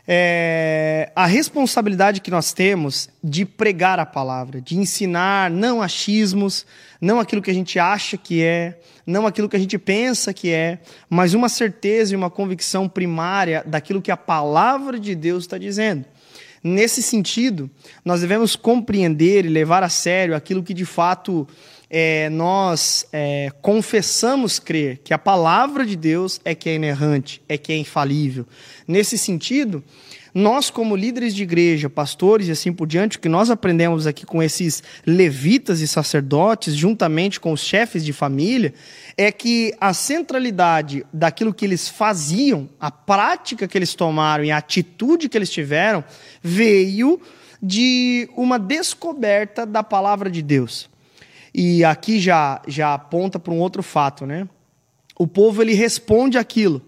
É, a responsabilidade que nós temos de pregar a palavra, de ensinar não achismos, não aquilo que a gente acha que é, não aquilo que a gente pensa que é, mas uma certeza e uma convicção primária daquilo que a palavra de Deus está dizendo. Nesse sentido, nós devemos compreender e levar a sério aquilo que de fato é, nós é, confessamos crer, que a palavra de Deus é que é inerrante, é que é infalível. Nesse sentido, nós, como líderes de igreja, pastores e assim por diante, o que nós aprendemos aqui com esses levitas e sacerdotes, juntamente com os chefes de família, é que a centralidade daquilo que eles faziam, a prática que eles tomaram e a atitude que eles tiveram, veio de uma descoberta da palavra de Deus. E aqui já, já aponta para um outro fato, né? O povo ele responde aquilo.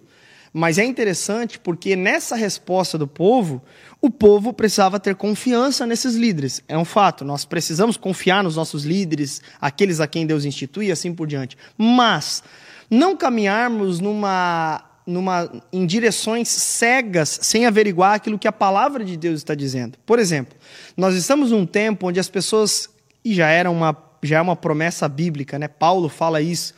Mas é interessante porque nessa resposta do povo, o povo precisava ter confiança nesses líderes. É um fato, nós precisamos confiar nos nossos líderes, aqueles a quem Deus institui e assim por diante. Mas não caminharmos numa, numa, em direções cegas sem averiguar aquilo que a palavra de Deus está dizendo. Por exemplo, nós estamos num tempo onde as pessoas, e já era uma, já é uma promessa bíblica, né? Paulo fala isso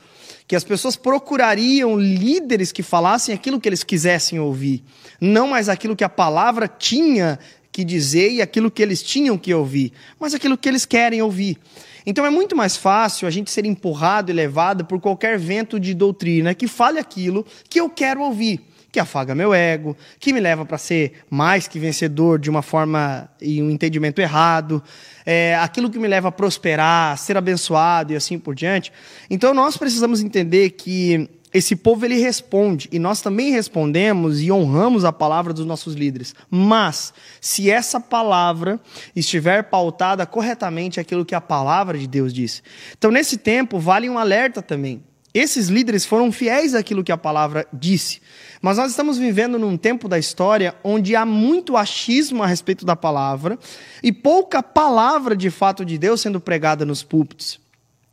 que as pessoas procurariam líderes que falassem aquilo que eles quisessem ouvir, não mais aquilo que a palavra tinha que dizer e aquilo que eles tinham que ouvir, mas aquilo que eles querem ouvir. Então é muito mais fácil a gente ser empurrado e levado por qualquer vento de doutrina que fale aquilo que eu quero ouvir, que afaga meu ego, que me leva para ser mais que vencedor de uma forma e um entendimento errado, é, aquilo que me leva a prosperar, ser abençoado e assim por diante. Então nós precisamos entender que esse povo ele responde e nós também respondemos e honramos a palavra dos nossos líderes. Mas se essa palavra estiver pautada corretamente aquilo que a palavra de Deus diz. Então nesse tempo vale um alerta também. Esses líderes foram fiéis àquilo que a palavra disse. Mas nós estamos vivendo num tempo da história onde há muito achismo a respeito da palavra e pouca palavra de fato de Deus sendo pregada nos púlpitos.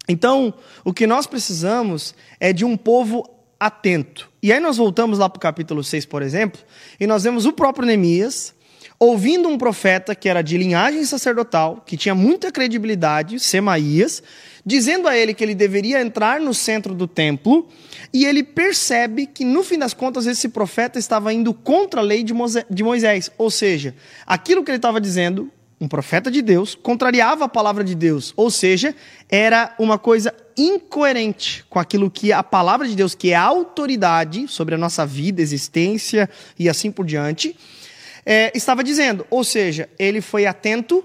Então, o que nós precisamos é de um povo atento. E aí nós voltamos lá para o capítulo 6, por exemplo, e nós vemos o próprio Neemias ouvindo um profeta que era de linhagem sacerdotal, que tinha muita credibilidade, Semaías, dizendo a ele que ele deveria entrar no centro do templo, e ele percebe que, no fim das contas, esse profeta estava indo contra a lei de Moisés. Ou seja, aquilo que ele estava dizendo, um profeta de Deus, contrariava a palavra de Deus. Ou seja, era uma coisa incoerente com aquilo que a palavra de Deus, que é a autoridade sobre a nossa vida, existência e assim por diante, é, estava dizendo. Ou seja, ele foi atento,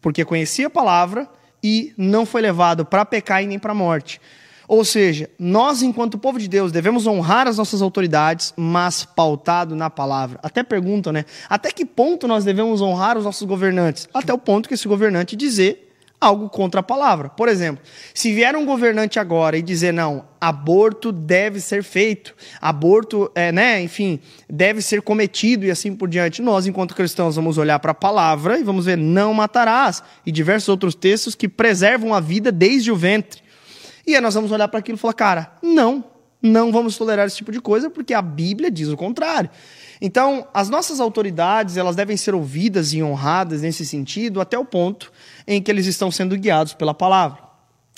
porque conhecia a palavra, e não foi levado para pecar e nem para morte. Ou seja, nós, enquanto povo de Deus, devemos honrar as nossas autoridades, mas pautado na palavra. Até perguntam, né? Até que ponto nós devemos honrar os nossos governantes? Até o ponto que esse governante dizer algo contra a palavra. Por exemplo, se vier um governante agora e dizer não, aborto deve ser feito, aborto, é, né, enfim, deve ser cometido e assim por diante, nós, enquanto cristãos, vamos olhar para a palavra e vamos ver não matarás e diversos outros textos que preservam a vida desde o ventre. E aí nós vamos olhar para aquilo e falar, cara, não, não vamos tolerar esse tipo de coisa porque a Bíblia diz o contrário. Então, as nossas autoridades, elas devem ser ouvidas e honradas nesse sentido até o ponto em que eles estão sendo guiados pela palavra.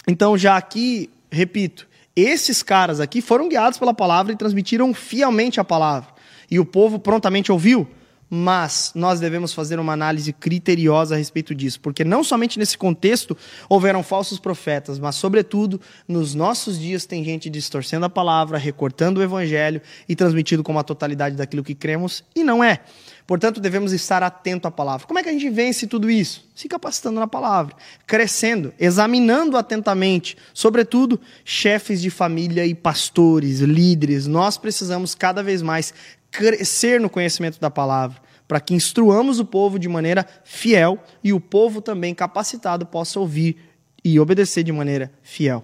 Então, já aqui, repito, esses caras aqui foram guiados pela palavra e transmitiram fielmente a palavra. E o povo prontamente ouviu mas nós devemos fazer uma análise criteriosa a respeito disso, porque não somente nesse contexto houveram falsos profetas, mas, sobretudo, nos nossos dias tem gente distorcendo a palavra, recortando o evangelho e transmitindo como a totalidade daquilo que cremos, e não é. Portanto, devemos estar atento à palavra. Como é que a gente vence tudo isso? Se capacitando na palavra, crescendo, examinando atentamente, sobretudo chefes de família e pastores, líderes. Nós precisamos cada vez mais crescer no conhecimento da palavra, para que instruamos o povo de maneira fiel e o povo também capacitado possa ouvir e obedecer de maneira fiel.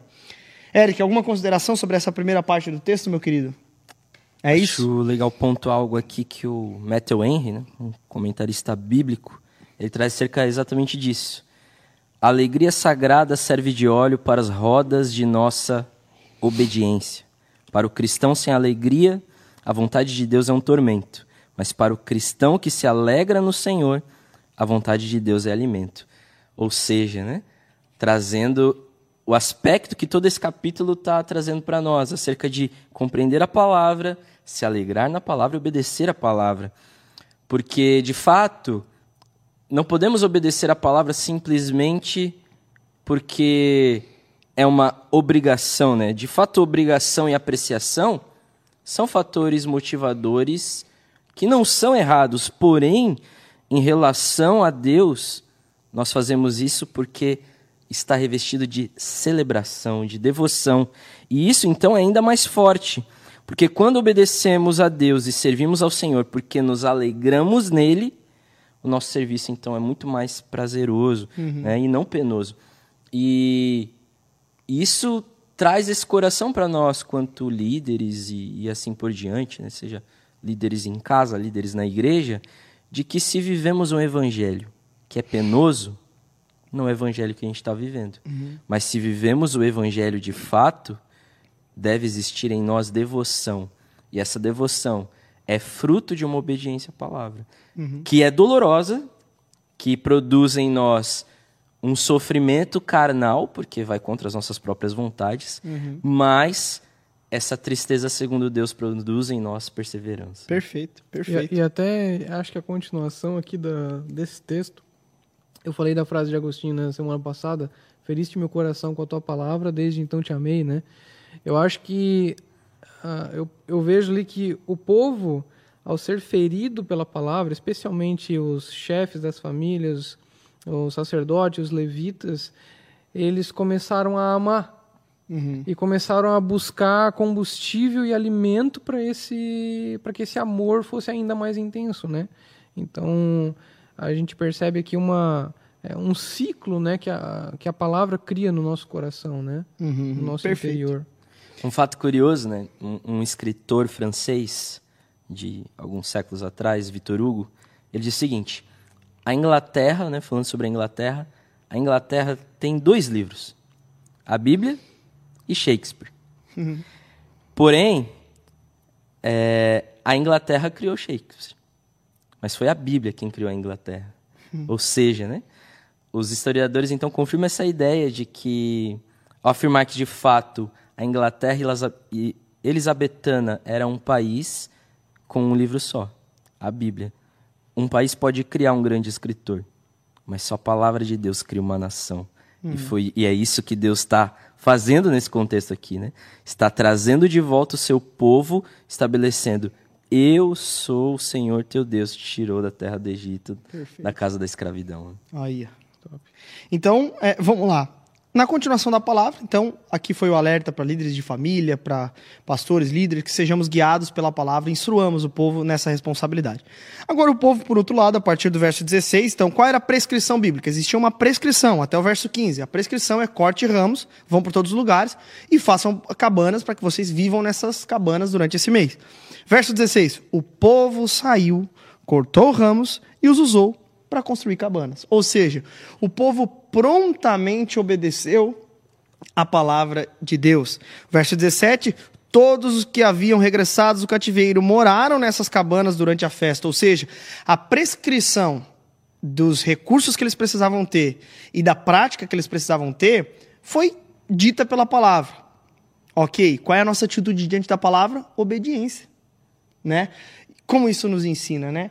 Eric, alguma consideração sobre essa primeira parte do texto, meu querido? É Acho isso? Acho legal pontuar algo aqui que o Matthew Henry, né, um comentarista bíblico, ele traz cerca exatamente disso. A alegria sagrada serve de óleo para as rodas de nossa obediência. Para o cristão sem alegria, a vontade de Deus é um tormento, mas para o cristão que se alegra no Senhor, a vontade de Deus é alimento. Ou seja, né, trazendo o aspecto que todo esse capítulo está trazendo para nós, acerca de compreender a palavra, se alegrar na palavra e obedecer a palavra. Porque, de fato, não podemos obedecer a palavra simplesmente porque é uma obrigação, né? De fato, obrigação e apreciação são fatores motivadores que não são errados, porém, em relação a Deus, nós fazemos isso porque está revestido de celebração, de devoção. E isso então é ainda mais forte, porque quando obedecemos a Deus e servimos ao Senhor porque nos alegramos nele, o nosso serviço então é muito mais prazeroso uhum. né, e não penoso. E isso traz esse coração para nós, quanto líderes e, e, assim por diante, né? seja líderes em casa, líderes na igreja, de que se vivemos um evangelho que é penoso, não é o evangelho que a gente está vivendo. Uhum. Mas se vivemos o evangelho de fato, deve existir em nós devoção. E essa devoção é fruto de uma obediência à palavra, uhum. que é dolorosa, que produz em nós um sofrimento carnal, porque vai contra as nossas próprias vontades, uhum. mas essa tristeza, segundo Deus, produz em nós perseverança. Perfeito, perfeito. E, e até acho que a continuação aqui da, desse texto, eu falei da frase de Agostinho na semana passada, feriste meu coração com a tua palavra, desde então te amei, né? Eu acho que uh, eu, eu vejo ali que o povo, ao ser ferido pela palavra, especialmente os chefes das famílias, os sacerdotes, os levitas, eles começaram a amar uhum. e começaram a buscar combustível e alimento para esse, para que esse amor fosse ainda mais intenso, né? Então a gente percebe aqui uma é, um ciclo, né, que a, que a palavra cria no nosso coração, né, uhum, no nosso perfeito. interior. Um fato curioso, né, um, um escritor francês de alguns séculos atrás, Victor Hugo, ele diz o seguinte: a Inglaterra, né, falando sobre a Inglaterra, a Inglaterra tem dois livros: a Bíblia e Shakespeare. Porém, é, a Inglaterra criou Shakespeare. Mas foi a Bíblia quem criou a Inglaterra. Ou seja, né? Os historiadores então confirmam essa ideia de que, ao afirmar que de fato a Inglaterra e elisabetana era um país com um livro só, a Bíblia. Um país pode criar um grande escritor, mas só a palavra de Deus cria uma nação. E, foi, e é isso que Deus está fazendo nesse contexto aqui, né? Está trazendo de volta o seu povo, estabelecendo: Eu sou o Senhor teu Deus, que te tirou da terra do Egito, Perfeito. da casa da escravidão. Aí. ó. Então, é, vamos lá. Na continuação da palavra, então, aqui foi o alerta para líderes de família, para pastores, líderes, que sejamos guiados pela palavra, instruamos o povo nessa responsabilidade. Agora, o povo, por outro lado, a partir do verso 16, então, qual era a prescrição bíblica? Existia uma prescrição até o verso 15. A prescrição é corte ramos, vão por todos os lugares e façam cabanas para que vocês vivam nessas cabanas durante esse mês. Verso 16: O povo saiu, cortou ramos e os usou para construir cabanas. Ou seja, o povo prontamente obedeceu a palavra de Deus. Verso 17: Todos os que haviam regressado do cativeiro moraram nessas cabanas durante a festa. Ou seja, a prescrição dos recursos que eles precisavam ter e da prática que eles precisavam ter foi dita pela palavra. Ok, qual é a nossa atitude diante da palavra? Obediência, né? Como isso nos ensina, né?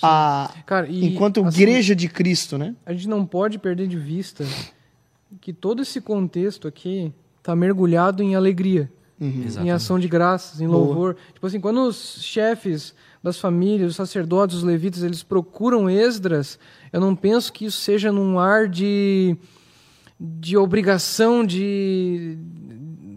A, Cara, e, enquanto assim, igreja de Cristo, né? A gente não pode perder de vista que todo esse contexto aqui está mergulhado em alegria, em Exatamente. ação de graças, em Boa. louvor. Tipo assim, quando os chefes das famílias, os sacerdotes, os levitas, eles procuram Esdras, eu não penso que isso seja num ar de, de obrigação, de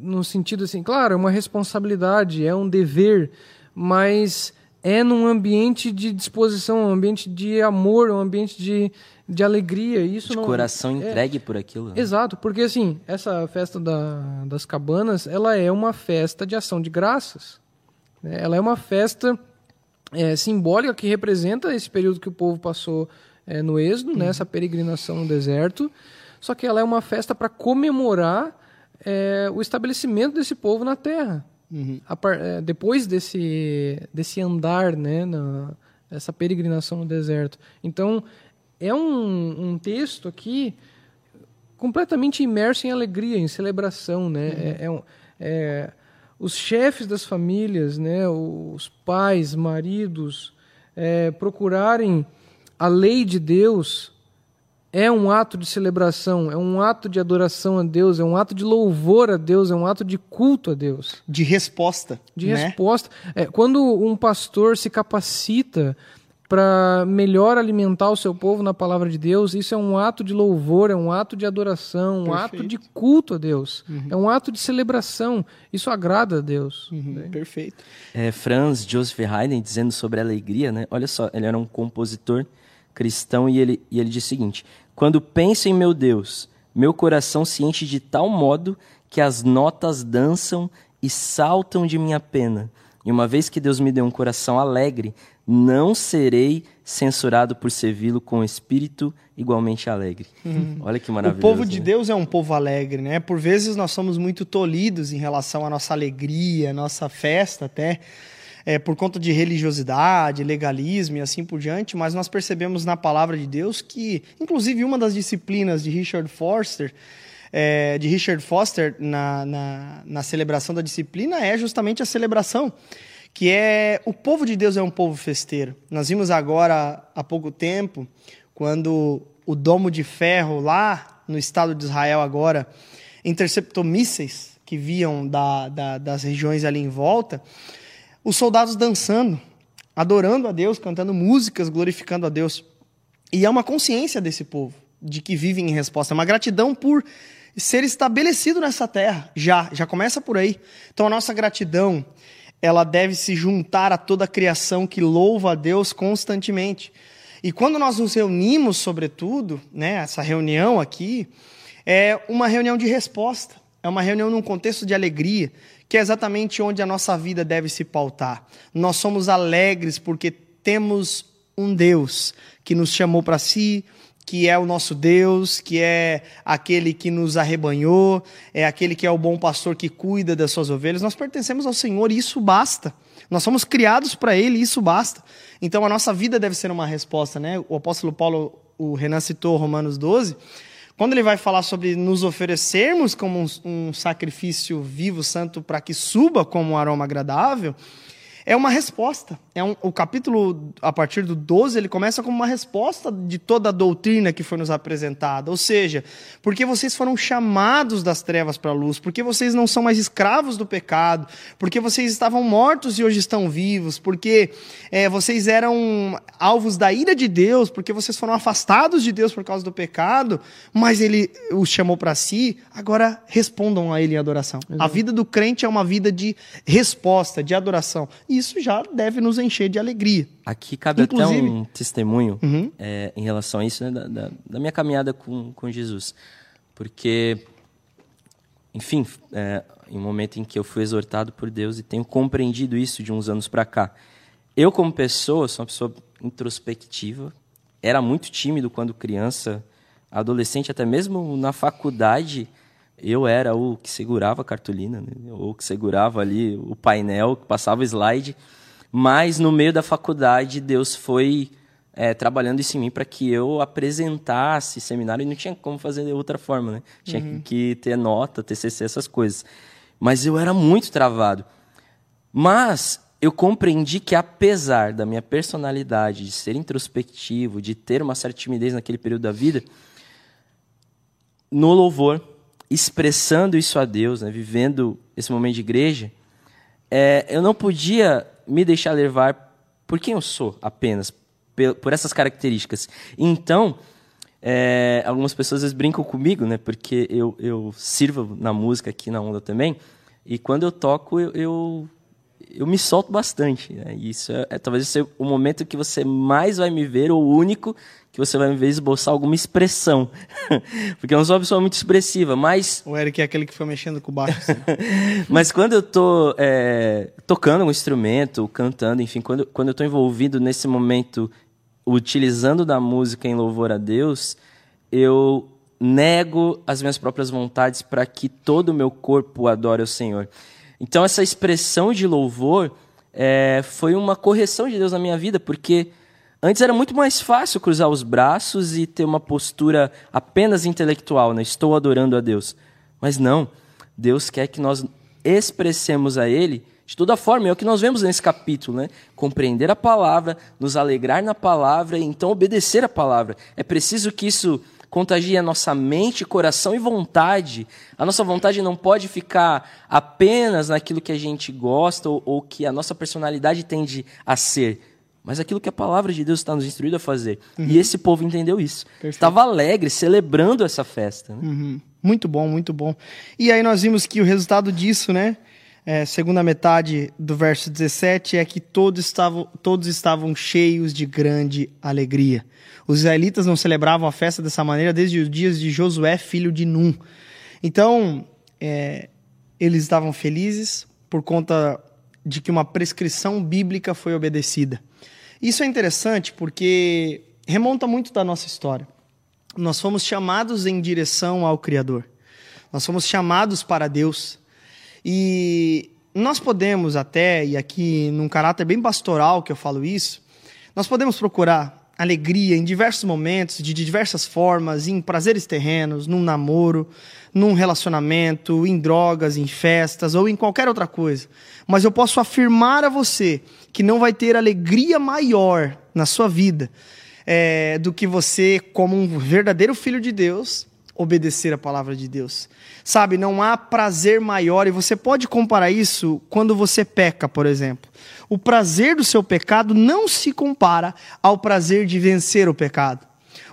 no sentido assim, claro, é uma responsabilidade, é um dever, mas é num ambiente de disposição, um ambiente de amor, um ambiente de, de alegria. Isso De não, coração é- entregue por aquilo. né? Exato, porque assim, essa festa da- das cabanas, ela é uma festa de ação de graças. né? Ela é uma festa é, simbólica que representa esse período que o povo passou é, no êxodo, né? essa peregrinação no deserto. Só que ela é uma festa para comemorar é, o estabelecimento desse povo na terra. A par- é, depois desse, desse andar, né, na, essa peregrinação no deserto. Então, é um, um texto aqui completamente imerso em alegria, em celebração, né? É, é um- é, os chefes das famílias, né? Os pais, maridos, é, procurarem a lei de Deus é um ato de celebração, é um ato de adoração a Deus, é um ato de louvor a Deus, é um ato de culto a Deus De resposta. de né? resposta. É, quando um pastor se capacita para melhor alimentar o seu povo na palavra de Deus, isso é um ato de louvor, é um ato de adoração, um ato de culto a Deus, é um ato de celebração. Isso agrada a Deus. Uhum, perfeito. É, Franz Joseph Haydn dizendo sobre a alegria, né? Olha só, ele era um compositor cristão e ele, e ele diz o seguinte: Quando penso em meu Deus, meu coração se enche de tal modo que as notas dançam e saltam de minha pena. E uma vez que Deus me deu um coração alegre, não serei censurado por servi-lo com espírito igualmente alegre. Olha que Uhum. O povo de né? Deus é um povo alegre, né? Por vezes nós somos muito tolhidos em relação à nossa alegria, à nossa festa até, é, por conta de religiosidade, legalismo e assim por diante, mas nós percebemos na palavra de Deus que, inclusive, uma das disciplinas de Richard Foster, é, de Richard Foster na, na, na celebração da disciplina é justamente a celebração que é o povo de Deus é um povo festeiro. Nós vimos agora há pouco tempo quando o domo de ferro lá no estado de Israel agora interceptou mísseis que viam da, da, das regiões ali em volta, os soldados dançando, adorando a Deus, cantando músicas, glorificando a Deus. E é uma consciência desse povo, de que vivem em resposta, é uma gratidão por ser estabelecido nessa terra. Já, já começa por aí. Então a nossa gratidão, ela deve se juntar a toda a criação que louva a Deus constantemente. E quando nós nos reunimos, sobretudo, né, essa reunião aqui, é uma reunião de resposta, é uma reunião num contexto de alegria, que é exatamente onde a nossa vida deve se pautar. Nós somos alegres porque temos um Deus que nos chamou para si, que é o nosso Deus, que é aquele que nos arrebanhou, é aquele que é o bom pastor que cuida das suas ovelhas. Nós pertencemos ao Senhor e isso basta. Nós somos criados para Ele e isso basta. Então a nossa vida deve ser uma resposta, né? O apóstolo Paulo, o Renan citou Romanos 12, quando ele vai falar sobre nos oferecermos como um, um sacrifício vivo, santo, para que suba como um aroma agradável, é uma resposta. É um, o capítulo, a partir do 12, ele começa como uma resposta de toda a doutrina que foi nos apresentada. Ou seja, porque vocês foram chamados das trevas para a luz, porque vocês não são mais escravos do pecado, porque vocês estavam mortos e hoje estão vivos, porque é, vocês eram alvos da ira de Deus, porque vocês foram afastados de Deus por causa do pecado, mas ele os chamou para si, agora respondam a ele em adoração. Exato. A vida do crente é uma vida de resposta, de adoração. E isso já deve nos encher de alegria. Aqui cabe Inclusive... até um testemunho uhum. é, em relação a isso, né, da, da, da, minha caminhada com, com Jesus. Porque, enfim, é, em um momento em que eu fui exortado por Deus e tenho compreendido isso de uns anos para cá. Eu, como pessoa, sou uma pessoa introspectiva, era muito tímido quando criança, adolescente, até mesmo na faculdade eu era o que segurava a cartolina, né? ou que segurava ali o painel, que passava o slide. Mas no meio da faculdade, Deus foi é, trabalhando isso em mim para que eu apresentasse seminário e não tinha como fazer de outra forma, né? Tinha uhum. que ter nota, TCC, essas coisas. Mas eu era muito travado. Mas eu compreendi que apesar da minha personalidade, de ser introspectivo, de ter uma certa timidez naquele período da vida, no louvor expressando isso a Deus, né, vivendo esse momento de igreja, é, eu não podia me deixar levar por quem eu sou apenas, por essas características. Então, é, algumas pessoas às vezes brincam comigo, né, porque eu, eu sirvo na música aqui na Onda também, e quando eu toco, eu, eu, eu me solto bastante. Né? Isso é, é, talvez seja o momento que você mais vai me ver, o único que você vai me ver esboçar alguma expressão. (laughs) Porque eu não sou uma pessoa muito expressiva, mas... O Eric é aquele que foi mexendo com o baixo. Assim. (laughs) mas quando eu tô é, tocando um instrumento, cantando, enfim, quando, quando eu tô envolvido nesse momento, utilizando da música em louvor a Deus, eu nego as minhas próprias vontades para que todo o meu corpo adore o Senhor. Então essa expressão de louvor é, foi uma correção de Deus na minha vida, porque Antes era muito mais fácil cruzar os braços e ter uma postura apenas intelectual, né? Estou adorando a Deus. Mas não, Deus quer que nós expressemos a Ele de toda forma, é o que nós vemos nesse capítulo, né? Compreender a palavra, nos alegrar na palavra e então obedecer a palavra. É preciso que isso contagie a nossa mente, coração e vontade. A nossa vontade não pode ficar apenas naquilo que a gente gosta ou, ou que a nossa personalidade tende a ser mas aquilo que a palavra de Deus está nos instruído a fazer. Uhum. E esse povo entendeu isso. Perfeito. Estava alegre, celebrando essa festa. Né? Uhum. Muito bom, muito bom. E aí nós vimos que o resultado disso, né? É, segunda metade do verso 17 é que todos estavam, todos estavam cheios de grande alegria. Os israelitas não celebravam a festa dessa maneira desde os dias de Josué, filho de Num. Então, é, eles estavam felizes por conta de que uma prescrição bíblica foi obedecida. Isso é interessante porque remonta muito da nossa história. Nós fomos chamados em direção ao Criador. Nós fomos chamados para Deus. E nós podemos até, e aqui num caráter bem pastoral que eu falo isso, nós podemos procurar alegria em diversos momentos, de diversas formas, em prazeres terrenos, num namoro, num relacionamento, em drogas, em festas ou em qualquer outra coisa. Mas eu posso afirmar a você que não vai ter alegria maior na sua vida é, do que você, como um verdadeiro filho de Deus, obedecer a palavra de Deus. Sabe, não há prazer maior, e você pode comparar isso quando você peca, por exemplo. O prazer do seu pecado não se compara ao prazer de vencer o pecado.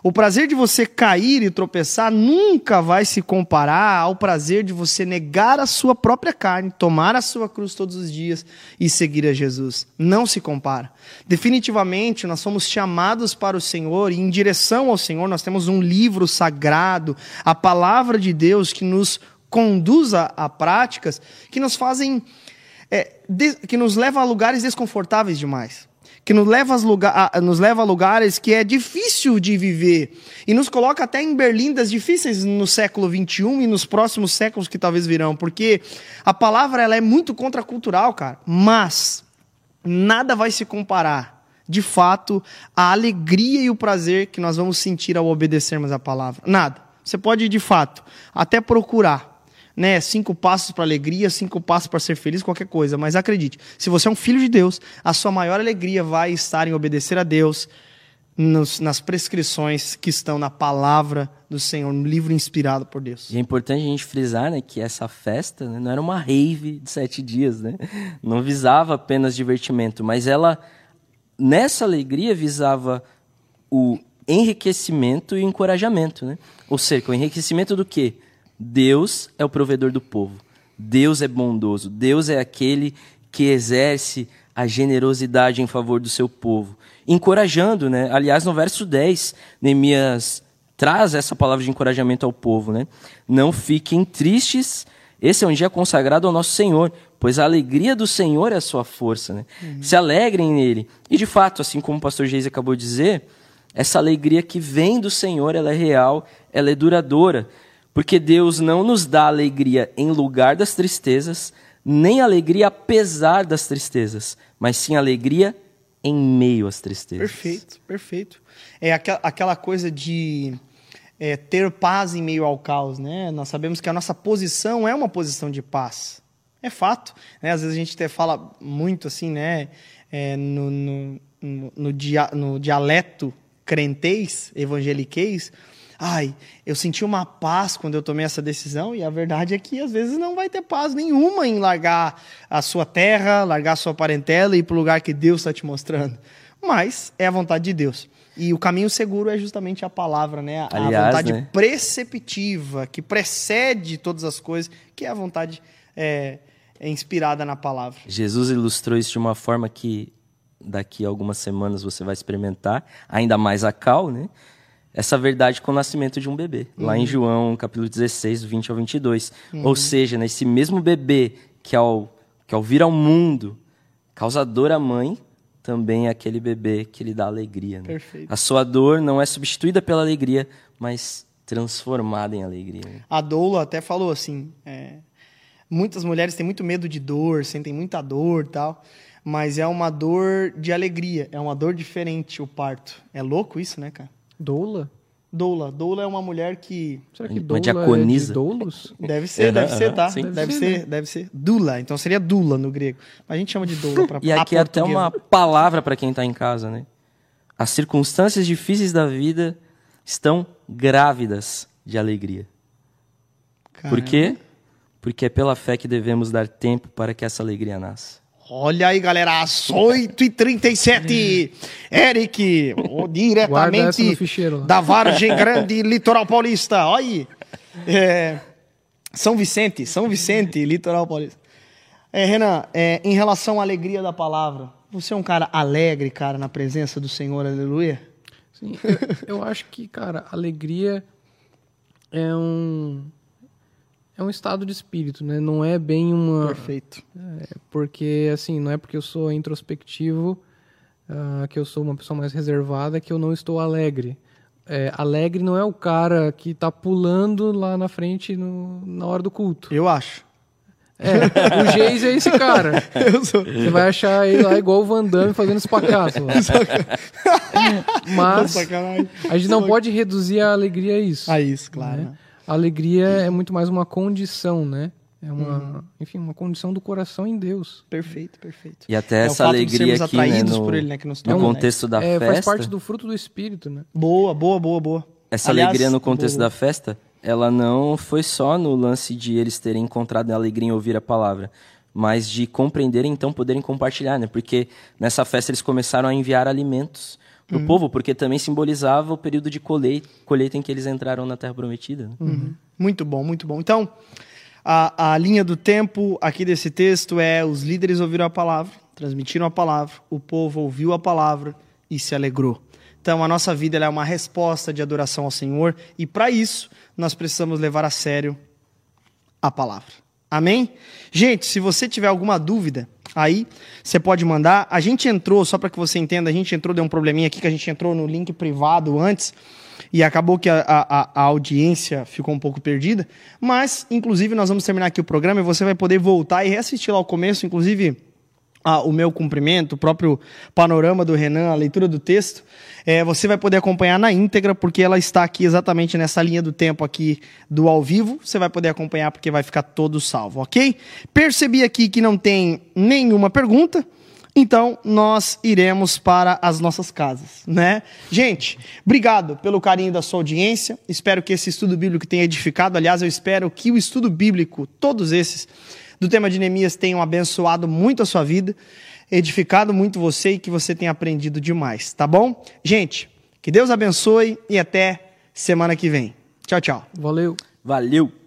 O prazer de você cair e tropeçar nunca vai se comparar ao prazer de você negar a sua própria carne, tomar a sua cruz todos os dias e seguir a Jesus. Não se compara. Definitivamente, nós somos chamados para o Senhor e em direção ao Senhor, nós temos um livro sagrado, a palavra de Deus que nos conduz a, práticas que nos fazem, que nos leva a lugares desconfortáveis demais que nos leva, a, nos leva a lugares que é difícil de viver e nos coloca até em berlindas difíceis no século 21 e nos próximos séculos que talvez virão, porque a palavra ela é muito contracultural, cara, mas nada vai se comparar, de fato, à alegria e o prazer que nós vamos sentir ao obedecermos a palavra. Nada. Você pode, de fato, até procurar né, cinco passos para alegria, cinco passos para ser feliz, qualquer coisa. Mas acredite, se você é um filho de Deus, a sua maior alegria vai estar em obedecer a Deus nos, nas prescrições que estão na palavra do Senhor, no livro inspirado por Deus. E é importante a gente frisar né, que essa festa né, não era uma rave de sete dias, né? não visava apenas divertimento, mas ela, nessa alegria, visava o enriquecimento e encorajamento. Né? Ou seja, o enriquecimento do quê? Deus é o provedor do povo. Deus é bondoso. Deus é aquele que exerce a generosidade em favor do seu povo. Encorajando, né? Aliás, no verso 10, Neemias traz essa palavra de encorajamento ao povo, né? Não fiquem tristes. Esse é um dia consagrado ao nosso Senhor, pois a alegria do Senhor é a sua força, né? Uhum. Se alegrem nele. E de fato, assim como o pastor Geis acabou de dizer, essa alegria que vem do Senhor, ela é real, ela é duradoura. Porque Deus não nos dá alegria em lugar das tristezas, nem alegria apesar das tristezas, mas sim alegria em meio às tristezas. Perfeito, perfeito. É aquela coisa de é, ter paz em meio ao caos, né? Nós sabemos que a nossa posição é uma posição de paz. É fato. Né? Às vezes a gente até fala muito assim, né? É, no, no, no, dia, no dialeto crentez, evangeliquez, ai, eu senti uma paz quando eu tomei essa decisão, e a verdade é que às vezes não vai ter paz nenhuma em largar a sua terra, largar a sua parentela e ir para o lugar que Deus está te mostrando. Mas é a vontade de Deus. E o caminho seguro é justamente a palavra, né? A Aliás, vontade né? preceptiva, que precede todas as coisas, que é a vontade é, é inspirada na palavra. Jesus ilustrou isso de uma forma que daqui a algumas semanas você vai experimentar, ainda mais a Cal, né? Essa verdade com o nascimento de um bebê. Uhum. Lá em uhum. João, capítulo 16, do 20 ao 22. Uhum. Ou seja, nesse mesmo bebê que ao, que ao vir ao mundo, causa dor à mãe, também é aquele bebê que lhe dá alegria. Né? A sua dor não é substituída pela alegria, mas transformada em alegria. Né? A doula até falou assim, é, muitas mulheres têm muito medo de dor, sentem muita dor tal, mas é uma dor de alegria, é uma dor diferente o parto. É louco isso, né, cara? Doula? Doula. Doula é uma mulher que. Será que doula diaconisa? é de doulos? Deve ser, uhum, deve ser, tá? Sim. Deve, ser, né? deve ser. Dula. Então seria dula no grego. Mas a gente chama de doula para (laughs) E aqui é até uma palavra para quem está em casa, né? As circunstâncias difíceis da vida estão grávidas de alegria. Caramba. Por quê? Porque é pela fé que devemos dar tempo para que essa alegria nasça. Olha aí, galera, às 8h37. Eric, (laughs) diretamente da Vargem Grande, Litoral Paulista. Olha aí. É, São Vicente, São Vicente, Litoral Paulista. É, Renan, é, em relação à alegria da palavra, você é um cara alegre, cara, na presença do Senhor, aleluia? Sim, eu, eu acho que, cara, alegria é um é um estado de espírito, né? Não é bem uma. Perfeito. É, porque, assim, não é porque eu sou introspectivo, uh, que eu sou uma pessoa mais reservada, que eu não estou alegre. É, alegre não é o cara que tá pulando lá na frente no, na hora do culto. Eu acho. É, o Geis é esse cara. (laughs) Você vai achar ele lá igual o Van Damme fazendo espacaço. (laughs) Mas a gente não pode reduzir a alegria a isso. A isso, claro. Né? A alegria é muito mais uma condição, né? É uma, uhum. enfim, uma condição do coração em Deus. Perfeito, perfeito. E até é essa alegria aqui, né, no, por ele, né, que nos no contexto da é, festa. Faz parte do fruto do espírito, né? Boa, boa, boa, boa. Essa Aliás, alegria no contexto boa. da festa, ela não foi só no lance de eles terem encontrado a alegria em ouvir a palavra, mas de compreender então poderem compartilhar, né? Porque nessa festa eles começaram a enviar alimentos o uhum. povo, porque também simbolizava o período de colheita, colheita em que eles entraram na Terra Prometida. Né? Uhum. Muito bom, muito bom. Então, a, a linha do tempo aqui desse texto é: os líderes ouviram a palavra, transmitiram a palavra, o povo ouviu a palavra e se alegrou. Então, a nossa vida é uma resposta de adoração ao Senhor e, para isso, nós precisamos levar a sério a palavra. Amém? Gente, se você tiver alguma dúvida, Aí você pode mandar. A gente entrou, só para que você entenda, a gente entrou, deu um probleminha aqui que a gente entrou no link privado antes e acabou que a, a, a, audiência ficou um pouco perdida. Mas, inclusive, nós vamos terminar aqui o programa e você vai poder voltar e reassistir lá o começo, inclusive o meu cumprimento, o próprio panorama do Renan, a leitura do texto. É, você vai poder acompanhar na íntegra, porque ela está aqui exatamente nessa linha do tempo aqui do ao vivo. Você vai poder acompanhar porque vai ficar todo salvo, ok? Percebi aqui que não tem nenhuma pergunta. Então, nós iremos para as nossas casas, né? Gente, obrigado pelo carinho da sua audiência. Espero que esse estudo bíblico tenha edificado. Aliás, eu espero que o estudo bíblico, todos esses, do tema de Neemias, tenham abençoado muito a sua vida, edificado muito você e que você tenha aprendido demais, tá bom? Gente, que Deus abençoe e até semana que vem. Tchau, tchau. Valeu. Valeu.